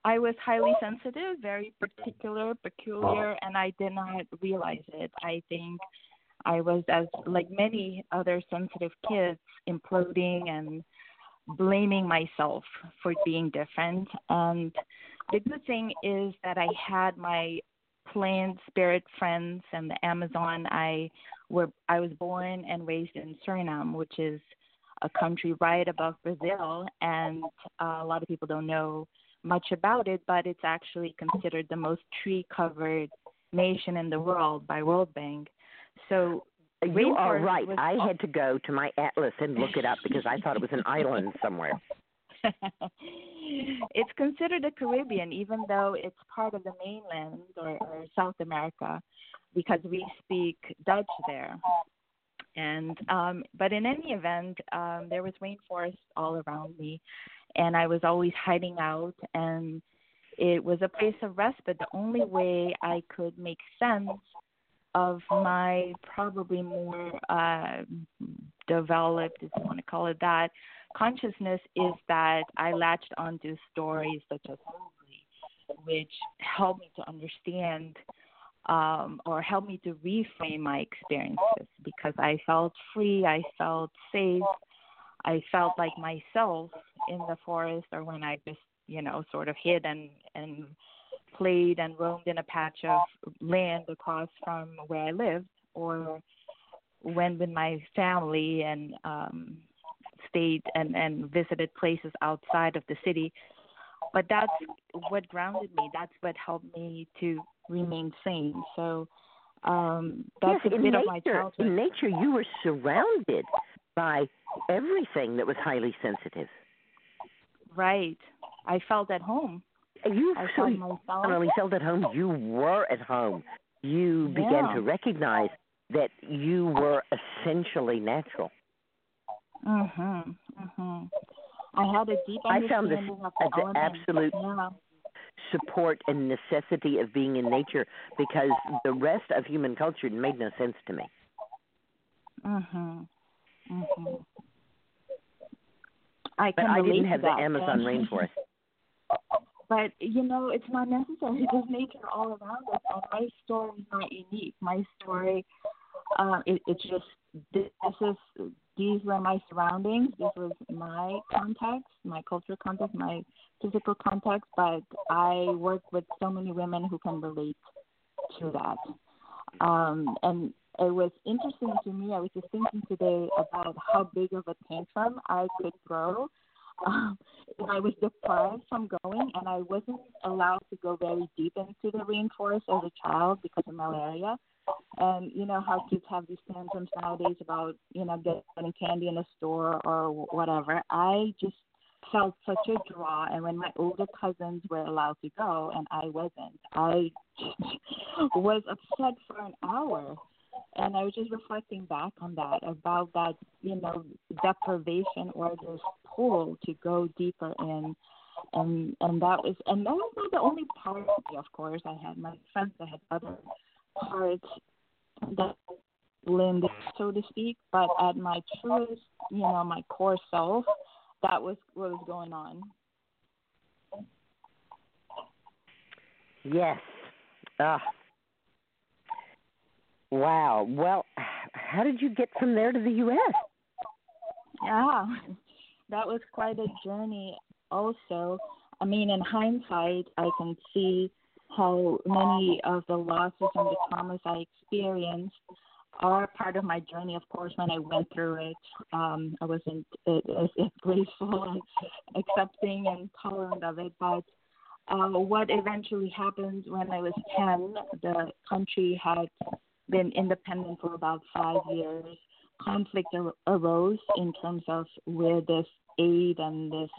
I was highly sensitive, very particular, peculiar, and I did not realize it. I think I was, as like many other sensitive kids, imploding and blaming myself for being different. And the good thing is that I had my plant spirit friends and the Amazon. I were I was born and raised in Suriname, which is a country right above Brazil, and uh, a lot of people don't know much about it, but it's actually considered the most tree-covered nation in the world by World Bank. So You are right. was- I had to go to my atlas and look it up because I thought it was an island somewhere. it's considered the Caribbean, even though it's part of the mainland or, or South America, because we speak Dutch there. And um, but in any event, um, there was rainforest all around me, and I was always hiding out. And it was a place of respite. The only way I could make sense of my probably more uh, developed, if you want to call it that, consciousness is that I latched onto stories such as Mowgli which helped me to understand um, or helped me to reframe my experiences because I felt free, I felt safe, I felt like myself in the forest or when I just, you know, sort of hid and and played and roamed in a patch of land across from where I lived or went with my family and um stayed and and visited places outside of the city. But that's what grounded me. That's what helped me to remain sane. So um that's yes, a bit nature, of my childhood In nature, you were surrounded by everything that was highly sensitive. right. I felt at home You I so you not only felt at home, you were at home. You began to recognize that you were essentially natural. mhm mhm i had a deep I found this understanding of the as the absolute yeah support and necessity of being in nature because the rest of human culture made no sense to me. Mhm. Mhm. I But I didn't have the that. Amazon rainforest. But you know, it's not necessary. There's nature all around us, and my story is not unique. My story, uh, it, it's just this is these were my surroundings. This was my context, my cultural context, my physical context. But I work with so many women who can relate to that. Um, and it was interesting to me. I was just thinking today about how big of a tantrum I could throw um, I was deprived from going and I wasn't allowed to go very deep into the rainforest as a child because of malaria. And you know how kids have these tantrums nowadays about you know getting candy in a store or whatever. I just felt such a draw, and when my older cousins were allowed to go and I wasn't, I was upset for an hour. And I was just reflecting back on that about that, you know, deprivation or this pull to go deeper in, and and that was and that was not the only part of me. Of course, I had my friends that had other parts that blended, so to speak. But at my truest, you know, my core self, that was what was going on. Yes. Ah. Wow. Well, how did you get from there to the U.S.? Yeah, that was quite a journey. Also, I mean, in hindsight, I can see how many of the losses and the traumas I experienced are part of my journey. Of course, when I went through it, um, I wasn't as, graceful and accepting and tolerant of it. But uh, what eventually happened when I was 10, the country had been independent for about five years. Conflict ar- arose in terms of where this aid and this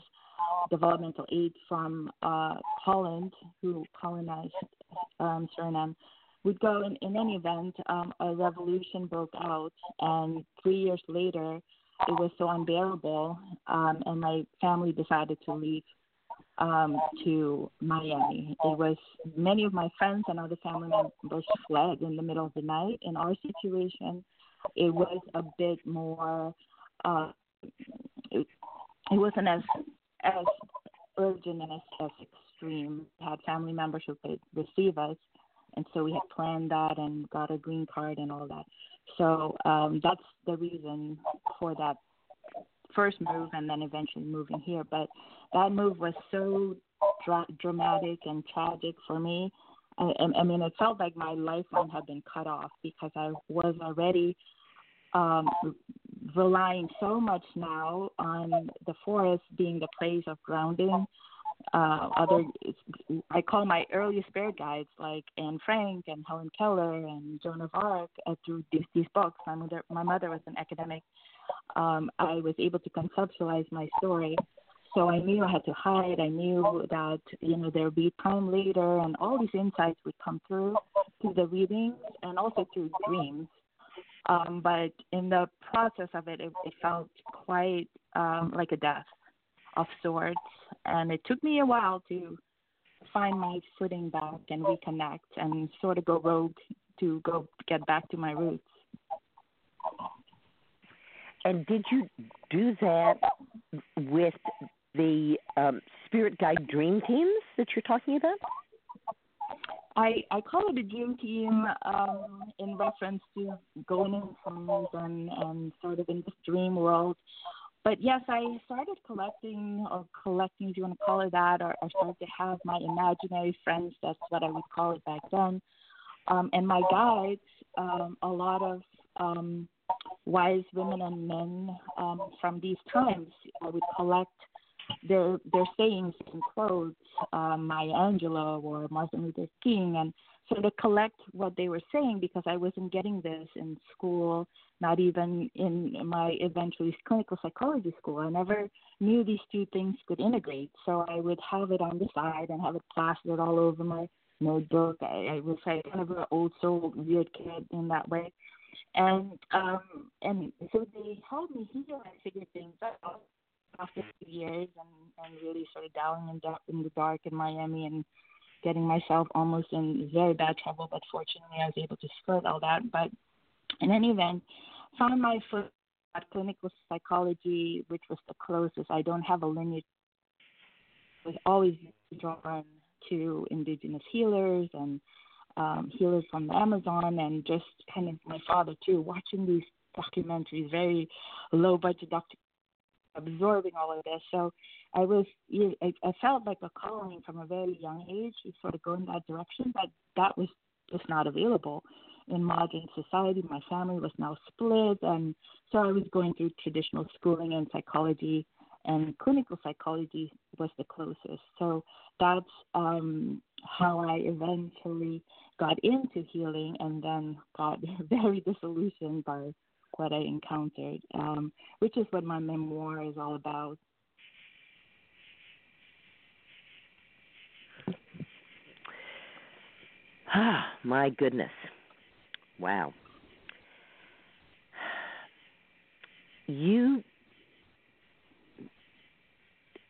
developmental aid from uh, Holland, who colonized um, Suriname, would go. In, in any event, um, a revolution broke out, and three years later, it was so unbearable, um, and my family decided to leave um, to Miami. It was many of my friends and other family members fled in the middle of the night. In our situation, it was a bit more. Uh, it, it wasn't as as urgent and as, as extreme. We had family members who could receive us, and so we had planned that and got a green card and all that. So um, that's the reason for that first move and then eventually moving here. But that move was so dra- dramatic and tragic for me. I, I mean, it felt like my lifeline had been cut off because I was already um, relying so much now on the forest being the place of grounding. Uh, other, I call my early spirit guides like Anne Frank and Helen Keller and Joan of Arc uh, through these, these books. My mother, my mother was an academic. Um, I was able to conceptualize my story so I knew I had to hide. I knew that you know there would be time later, and all these insights would come through through the readings and also through dreams. Um, but in the process of it, it, it felt quite um, like a death of sorts, and it took me a while to find my footing back and reconnect and sort of go rogue to go get back to my roots. And did you do that with the um, spirit guide dream teams that you're talking about? I I call it a dream team um, in reference to going in films and and sort of in this dream world. But yes, I started collecting or collecting, if you want to call it that, or I started to have my imaginary friends. That's what I would call it back then. Um, and my guides, um, a lot of um, wise women and men um, from these times. I would collect their their sayings in quotes, um, Maya Angelou or Martin Luther King, and sort of collect what they were saying because I wasn't getting this in school, not even in my eventually clinical psychology school. I never knew these two things could integrate, so I would have it on the side and have it plastered all over my notebook. I, I was like kind of an old soul weird kid in that way. And um and so they helped me heal and figure things out after years and, and really sort of dowling in, dark, in the dark in Miami and getting myself almost in very bad trouble, but fortunately I was able to skirt all that. But in any event, found my foot at clinical psychology, which was the closest. I don't have a lineage. I was always drawn to indigenous healers and um, healers from the Amazon, and just kind of my father too, watching these documentaries, very low budget doc- absorbing all of this. So I was, I, I felt like a calling from a very young age to sort of go in that direction, but that was just not available in modern society. My family was now split, and so I was going through traditional schooling and psychology, and clinical psychology was the closest. So that's um, how I eventually got into healing, and then got very disillusioned by what I encountered, um, which is what my memoir is all about. Ah, my goodness. Wow. You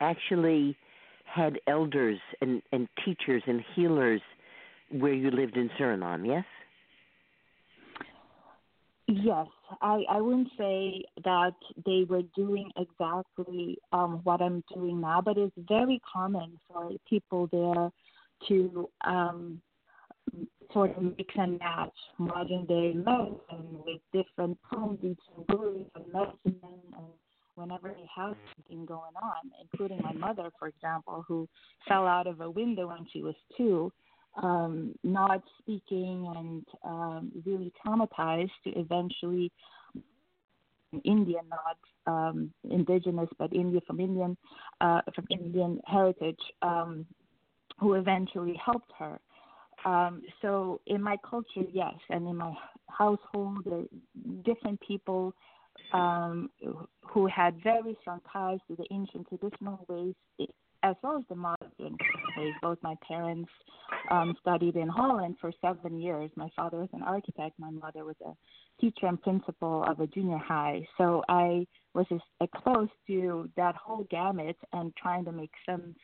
actually had elders and, and teachers and healers where you lived in Suriname, yes? Yes, I, I wouldn't say that they were doing exactly um, what I'm doing now, but it's very common for people there to um, sort of mix and match modern day medicine with different poems and beliefs and medicine and whenever they have something going on, including my mother, for example, who fell out of a window when she was two um, not speaking and um, really traumatized to eventually Indian, not um, indigenous, but India from Indian, uh, from Indian heritage, um, who eventually helped her. Um, so in my culture, yes, and in my household, different people um, who had very strong ties to the ancient traditional ways as well as the ways. Both my parents um, studied in Holland for seven years. My father was an architect. My mother was a teacher and principal of a junior high. So I was exposed to that whole gamut and trying to make sense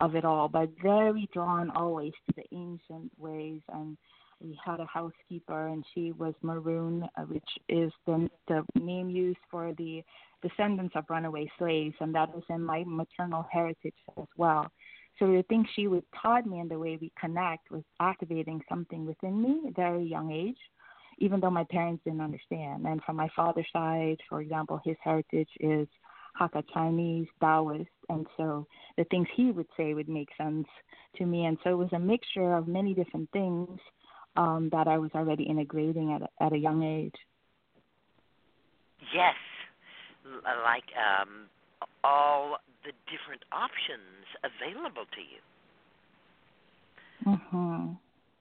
of it all, but very drawn always to the ancient ways and we had a housekeeper and she was maroon uh, which is the the name used for the descendants of runaway slaves, and that was in my maternal heritage as well. So the things she would taught me and the way we connect was activating something within me at a very young age, even though my parents didn't understand. And from my father's side, for example, his heritage is Hakka Chinese, Taoist, and so the things he would say would make sense to me. And so it was a mixture of many different things um, that I was already integrating at a, at a young age. Yes, like um, all the different options available to you. Mhm.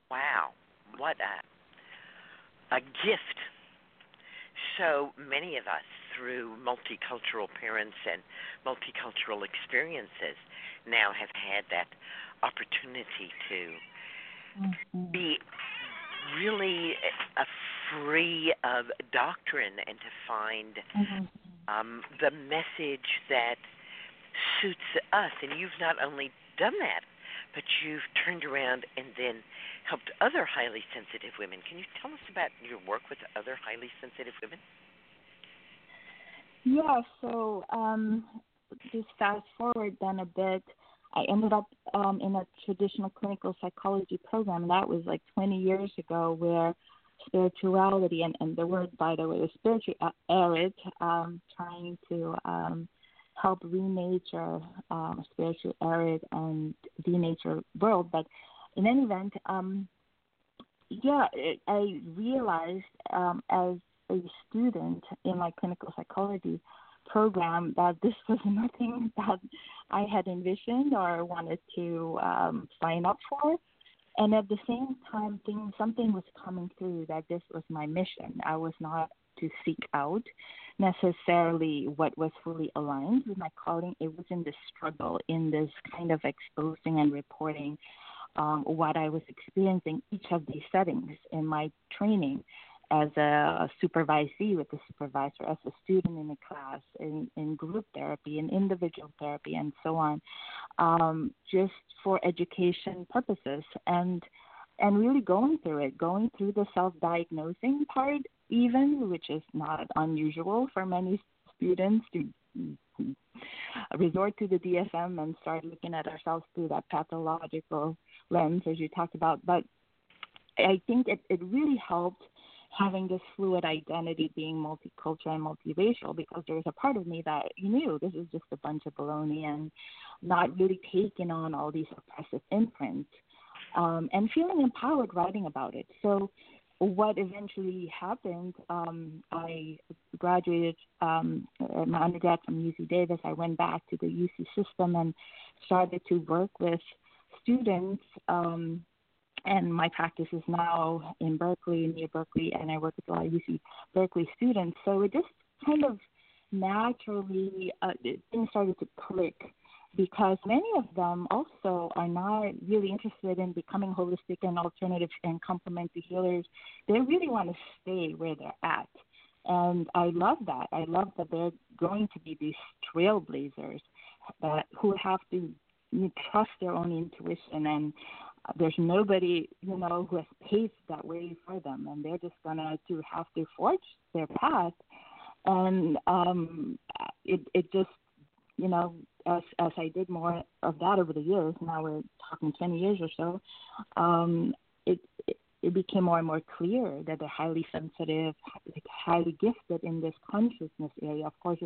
Wow, what a a gift. So many of us, through multicultural parents and multicultural experiences, now have had that opportunity to mm-hmm. be really a free of doctrine and to find mm-hmm um, the message that suits us. And you've not only done that, but you've turned around and then helped other highly sensitive women. Can you tell us about your work with other highly sensitive women? Yeah, so um, just fast forward then a bit. I ended up um, in a traditional clinical psychology program. That was like 20 years ago, where spirituality and, and the word, by the way, is spiritual arid, um, trying to um, help renature um, spiritual arid and denature world. But in any event, um, yeah, I realized um, as a student in my clinical psychology program that this was nothing that I had envisioned or wanted to um, sign up for. And at the same time, thing, something was coming through that this was my mission. I was not to seek out necessarily what was fully aligned with my calling. It was in the struggle, in this kind of exposing and reporting um, what I was experiencing each of these settings in my training as a supervisee with the supervisor, as a student in a class, in, in group therapy, in individual therapy, and so on, um, just for education purposes, and and really going through it, going through the self-diagnosing part, even which is not unusual for many students to resort to the DSM and start looking at ourselves through that pathological lens, as you talked about. But I think it, it really helped having this fluid identity being multicultural and multiracial because there was a part of me that knew this is just a bunch of baloney and not really taking on all these oppressive imprints um, and feeling empowered writing about it. So what eventually happened, um, I graduated um, my undergrad from UC Davis. I went back to the UC system and started to work with students um, and my practice is now in Berkeley, near Berkeley, and I work with a lot of UC Berkeley students. So it just kind of naturally uh, things started to click because many of them also are not really interested in becoming holistic and alternative and complementary healers. They really want to stay where they're at. And I love that. I love that they're going to be these trailblazers that who have to trust their own intuition and there's nobody you know who has paved that way for them and they're just gonna to have to forge their path and um it it just you know as as i did more of that over the years now we're talking 20 years or so um it, it it became more and more clear that they're highly sensitive, highly gifted in this consciousness area. Of course,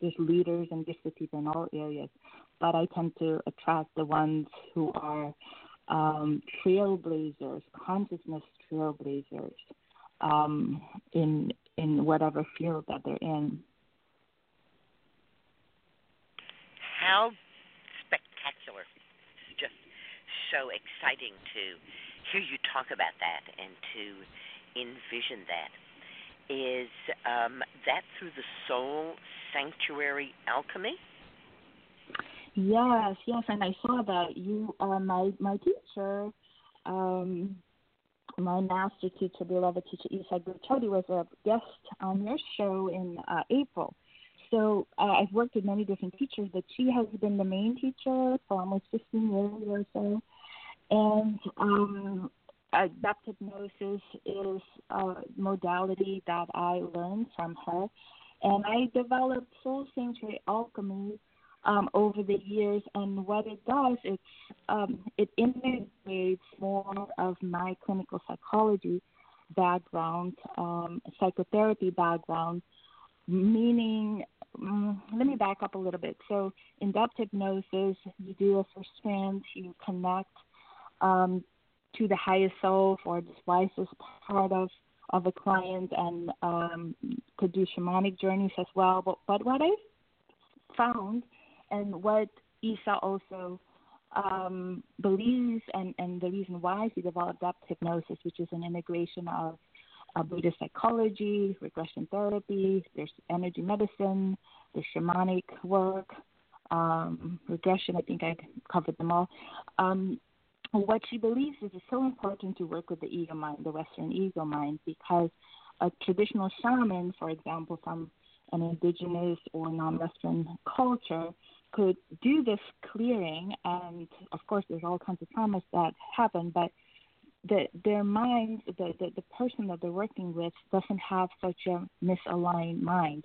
there's leaders and gifted people in all areas, but I tend to attract the ones who are um, trailblazers, consciousness trailblazers um, in in whatever field that they're in. How spectacular! Just so exciting to hear you talk about that and to envision that. Is um, that through the soul sanctuary alchemy? Yes, yes, and I saw that you, uh, my my teacher, um, my master teacher, beloved teacher Isa Gucciardi, was a guest on your show in uh, April. So uh, I've worked with many different teachers, but she has been the main teacher for almost 15 years or so. And um, uh, hypnosis is a modality that I learned from her. And I developed Soul Sanctuary Alchemy um, over the years. And what it does, it's um, it integrates more of my clinical psychology background, um, psychotherapy background, meaning. Um, let me back up a little bit. So, in depth hypnosis, you do a first trance, you connect um, to the highest self or the wisest part of of a client, and um, could do shamanic journeys as well. But but what I found and what Isa also um, believes and, and the reason why he developed depth hypnosis, which is an integration of uh, Buddhist psychology, regression therapy, there's energy medicine, there's shamanic work, um, regression, I think I covered them all. Um, what she believes is it's so important to work with the ego mind, the Western ego mind, because a traditional shaman, for example, from an indigenous or non-Western culture, could do this clearing, and of course, there's all kinds of traumas that happen, but the, their mind, the, the, the person that they're working with, doesn't have such a misaligned mind.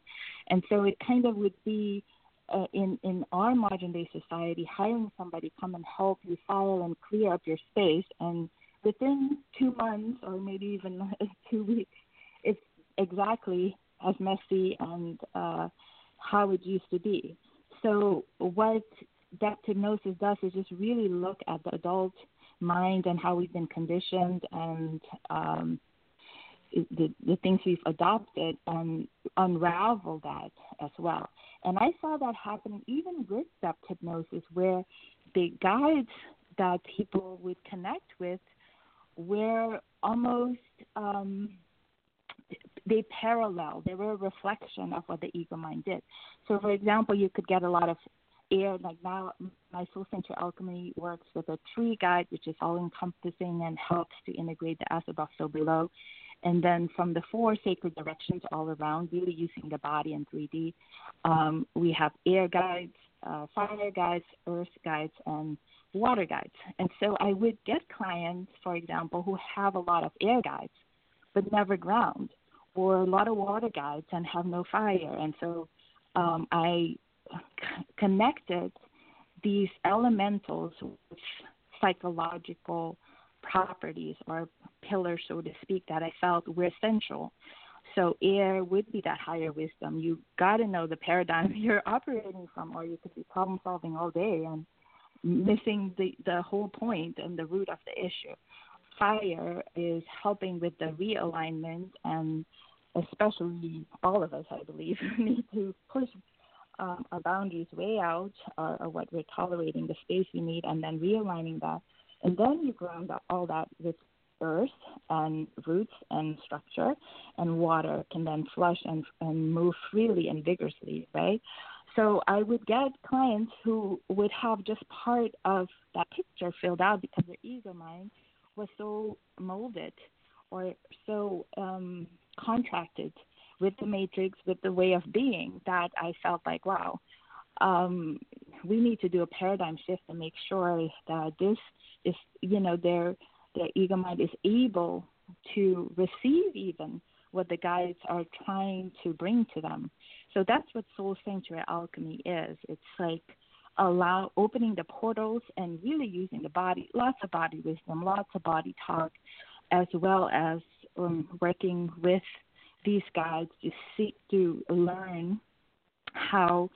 And so it kind of would be uh, in in our modern day society, hiring somebody come and help you file and clear up your space, and within two months or maybe even two weeks, it's exactly as messy and uh, how it used to be. So what hypnosis does is just really look at the adult mind and how we've been conditioned and um, the, the things we've adopted and unravel that as well. And I saw that happening even with depth hypnosis, where the guides that people would connect with were almost um, they parallel. They were a reflection of what the ego mind did. So, for example, you could get a lot of air. Like now, my Soul Center Alchemy works with a tree guide, which is all encompassing and helps to integrate the as above, so below. And then from the four sacred directions all around, really using the body in 3D, um, we have air guides, uh, fire guides, earth guides, and water guides. And so I would get clients, for example, who have a lot of air guides but never ground, or a lot of water guides and have no fire. And so um, I c- connected these elementals with psychological properties or pillars, so to speak, that I felt were essential. So air would be that higher wisdom. You got to know the paradigm you're operating from, or you could be problem solving all day and missing the the whole point and the root of the issue. Fire is helping with the realignment, and especially all of us, I believe, need to push um, our boundaries way out, or, or what we're tolerating, the space we need, and then realigning that and then you ground all that with earth and roots and structure, and water can then flush and, and move freely and vigorously, right? So I would get clients who would have just part of that picture filled out because their ego mind was so molded or so um, contracted with the matrix, with the way of being, that I felt like, wow, um, we need to do a paradigm shift and make sure that this is, you know, their their ego mind is able to receive even what the guides are trying to bring to them. So that's what soul sanctuary alchemy is. It's like allow opening the portals and really using the body, lots of body wisdom, lots of body talk, as well as um, working with these guides to seek to learn how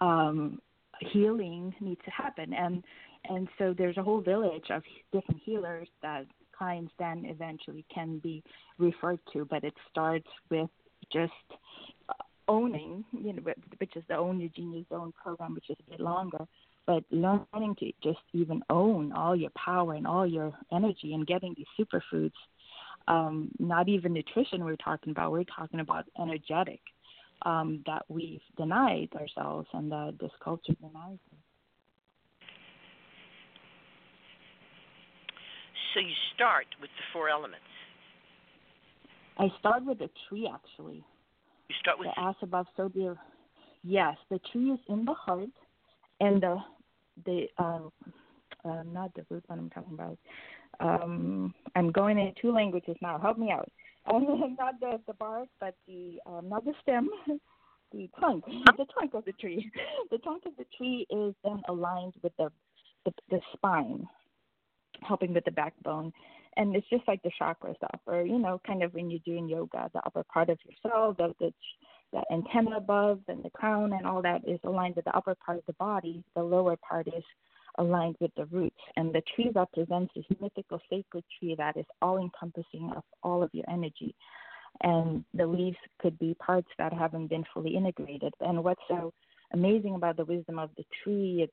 um, healing needs to happen. And and so there's a whole village of different healers that clients then eventually can be referred to, but it starts with just owning, you know, which is the Own Your Genius Zone program, which is a bit longer, but learning to just even own all your power and all your energy and getting these superfoods. Um, not even nutrition we're talking about, we're talking about energetic um, that we've denied ourselves and that this culture denies us. So you start with the four elements. I start with the tree actually. Start with the ass above so dear. Yes, the tree is in the heart, and the the um, uh, not the root one I'm talking about. Um, I'm going in two languages now. Help me out. Um, not the the bark, but the um, not the stem, the trunk. The trunk of the tree. The trunk of the tree is then aligned with the the, the spine helping with the backbone. And it's just like the chakras, the upper, you know, kind of when you're doing yoga, the upper part of yourself, the, the, the antenna above and the crown and all that is aligned with the upper part of the body. The lower part is aligned with the roots. And the tree represents this mythical sacred tree that is all encompassing of all of your energy. And the leaves could be parts that haven't been fully integrated. And what's so amazing about the wisdom of the tree, it's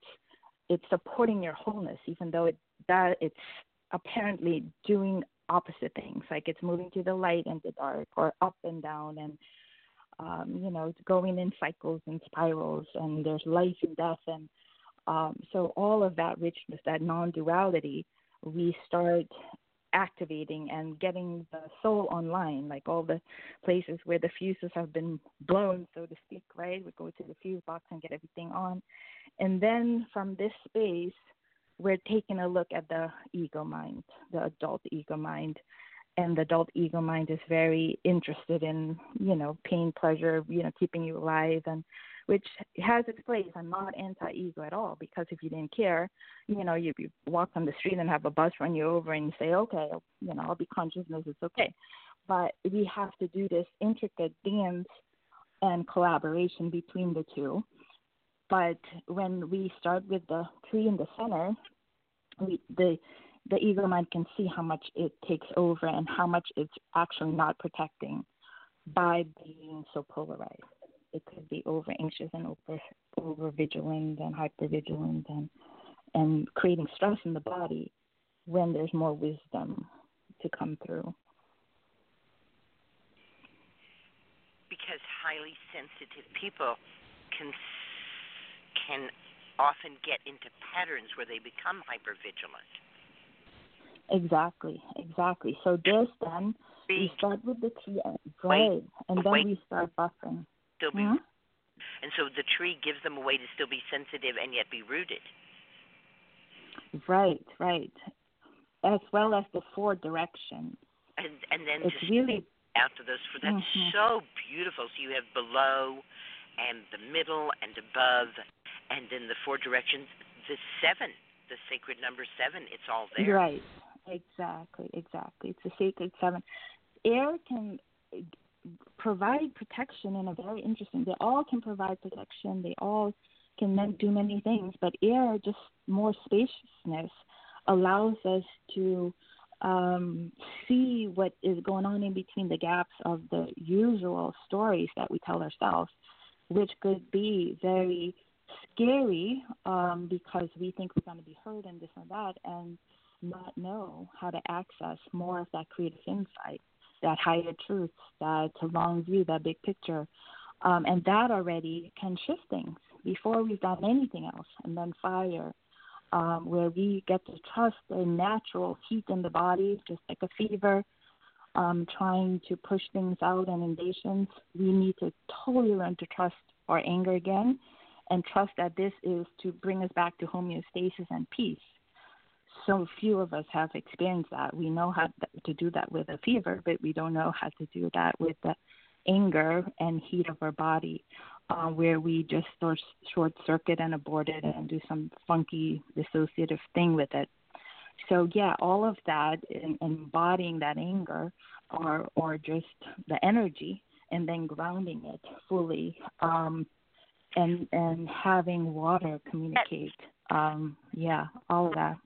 it's supporting your wholeness, even though it that it's apparently doing opposite things, like it's moving to the light and the dark, or up and down, and um, you know, it's going in cycles and spirals, and there's life and death, and um, so all of that richness, that non-duality, we start activating and getting the soul online, like all the places where the fuses have been blown, so to speak, right? We go to the fuse box and get everything on. And then from this space, we're taking a look at the ego mind, the adult ego mind. And the adult ego mind is very interested in, you know, pain, pleasure, you know, keeping you alive and which has its place. I'm not anti-ego at all because if you didn't care, you know, you, you walk on the street and have a bus run you over and you say, okay, you know, I'll be consciousness, it's okay. But we have to do this intricate dance and collaboration between the two. But when we start with the tree in the center, we, the the ego mind can see how much it takes over and how much it's actually not protecting by being so polarized. It could be over anxious and over over vigilant and hyper vigilant and and creating stress in the body when there's more wisdom to come through. Because highly sensitive people can can often get into patterns where they become hyper vigilant. Exactly, exactly. So this then we start with the tree, right, and then wait. we start buffering. Still be, Mhm. and so the tree gives them a way to still be sensitive and yet be rooted. Right, right. As well as the four directions. And and then It's to really out to those four. That's Mhm. so beautiful. So you have below, and the middle, and above, and in the four directions. The seven, the sacred number seven. It's all there. Right. Exactly, exactly. It's the sacred seven. Air can provide protection in a very interesting. They all can provide protection. They all can do many things, but air, just more spaciousness, allows us to um, see what is going on in between the gaps of the usual stories that we tell ourselves, which could be very scary um, because we think we're going to be hurt and this and that, and not know how to access more of that creative insight, that higher truth, that long view, that big picture. Um, and that already can shift things before we've done anything else. And then fire, um, where we get to trust the natural heat in the body, just like a fever, um, trying to push things out and invasions. We need to totally learn to trust our anger again and trust that this is to bring us back to homeostasis and peace so few of us have experienced that. We know how to do that with a fever, but we don't know how to do that with the anger and heat of our body, uh, where we just short circuit and abort it and do some funky dissociative thing with it. So yeah, all of that, in, embodying that anger, or or just the energy, and then grounding it fully, um, and and having water communicate. Um, yeah, all of that.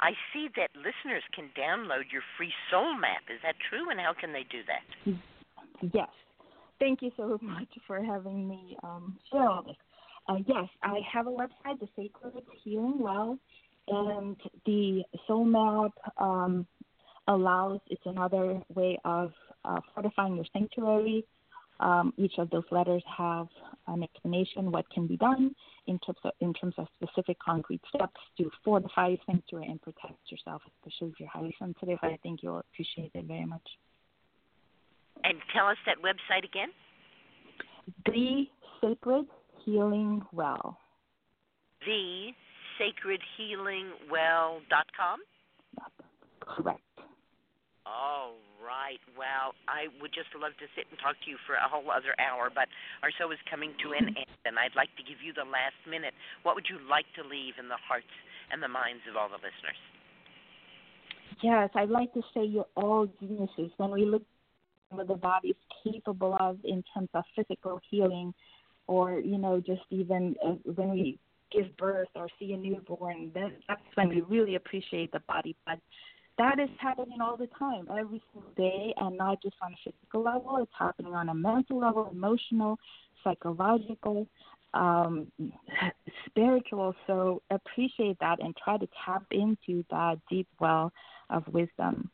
I see that listeners can download your free soul map. Is that true? And how can they do that? Yes. Thank you so much for having me um, share all this. Uh, yes, I have a website, The Sacred Healing Well, and the Soul Map um, allows, it's another way of uh, fortifying your sanctuary. Um, each of those letters have an explanation what can be done in terms of, in terms of specific concrete steps to fortify your sanctuary and protect yourself, especially if you're highly sensitive. I think you'll appreciate it very much. And tell us that website again. The Sacred Healing Well. The sacredhealingwell.com. Correct. All right. Well, I would just love to sit and talk to you for a whole other hour, but our show is coming to an end, and I'd like to give you the last minute. What would you like to leave in the hearts and the minds of all the listeners? Yes, I'd like to say you're all geniuses. When we look at what the body is capable of in terms of physical healing, or you know, just even uh, when we give birth or see a newborn, that's when we really appreciate the body. But that is happening all the time, every single day, and not just on a physical level. It's happening on a mental level, emotional, psychological, um, spiritual. So appreciate that and try to tap into that deep well of wisdom.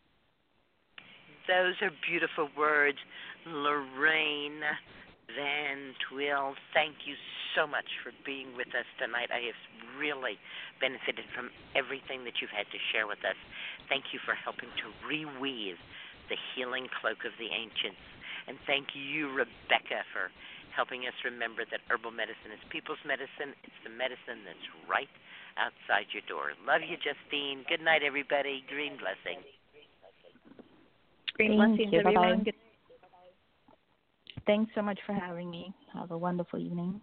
Those are beautiful words. Loraine Van Tuyl, thank you so much for being with us tonight. I have really benefited from everything that you've had to share with us. Thank you for helping to reweave the healing cloak of the ancients. And thank you, Rebecca, for helping us remember that herbal medicine is people's medicine. It's the medicine that's right outside your door. Love you, Justine. Good night, everybody. Green blessing. Green blessings, you. everyone. Bye-bye. Thanks so much for having me. Have a wonderful evening.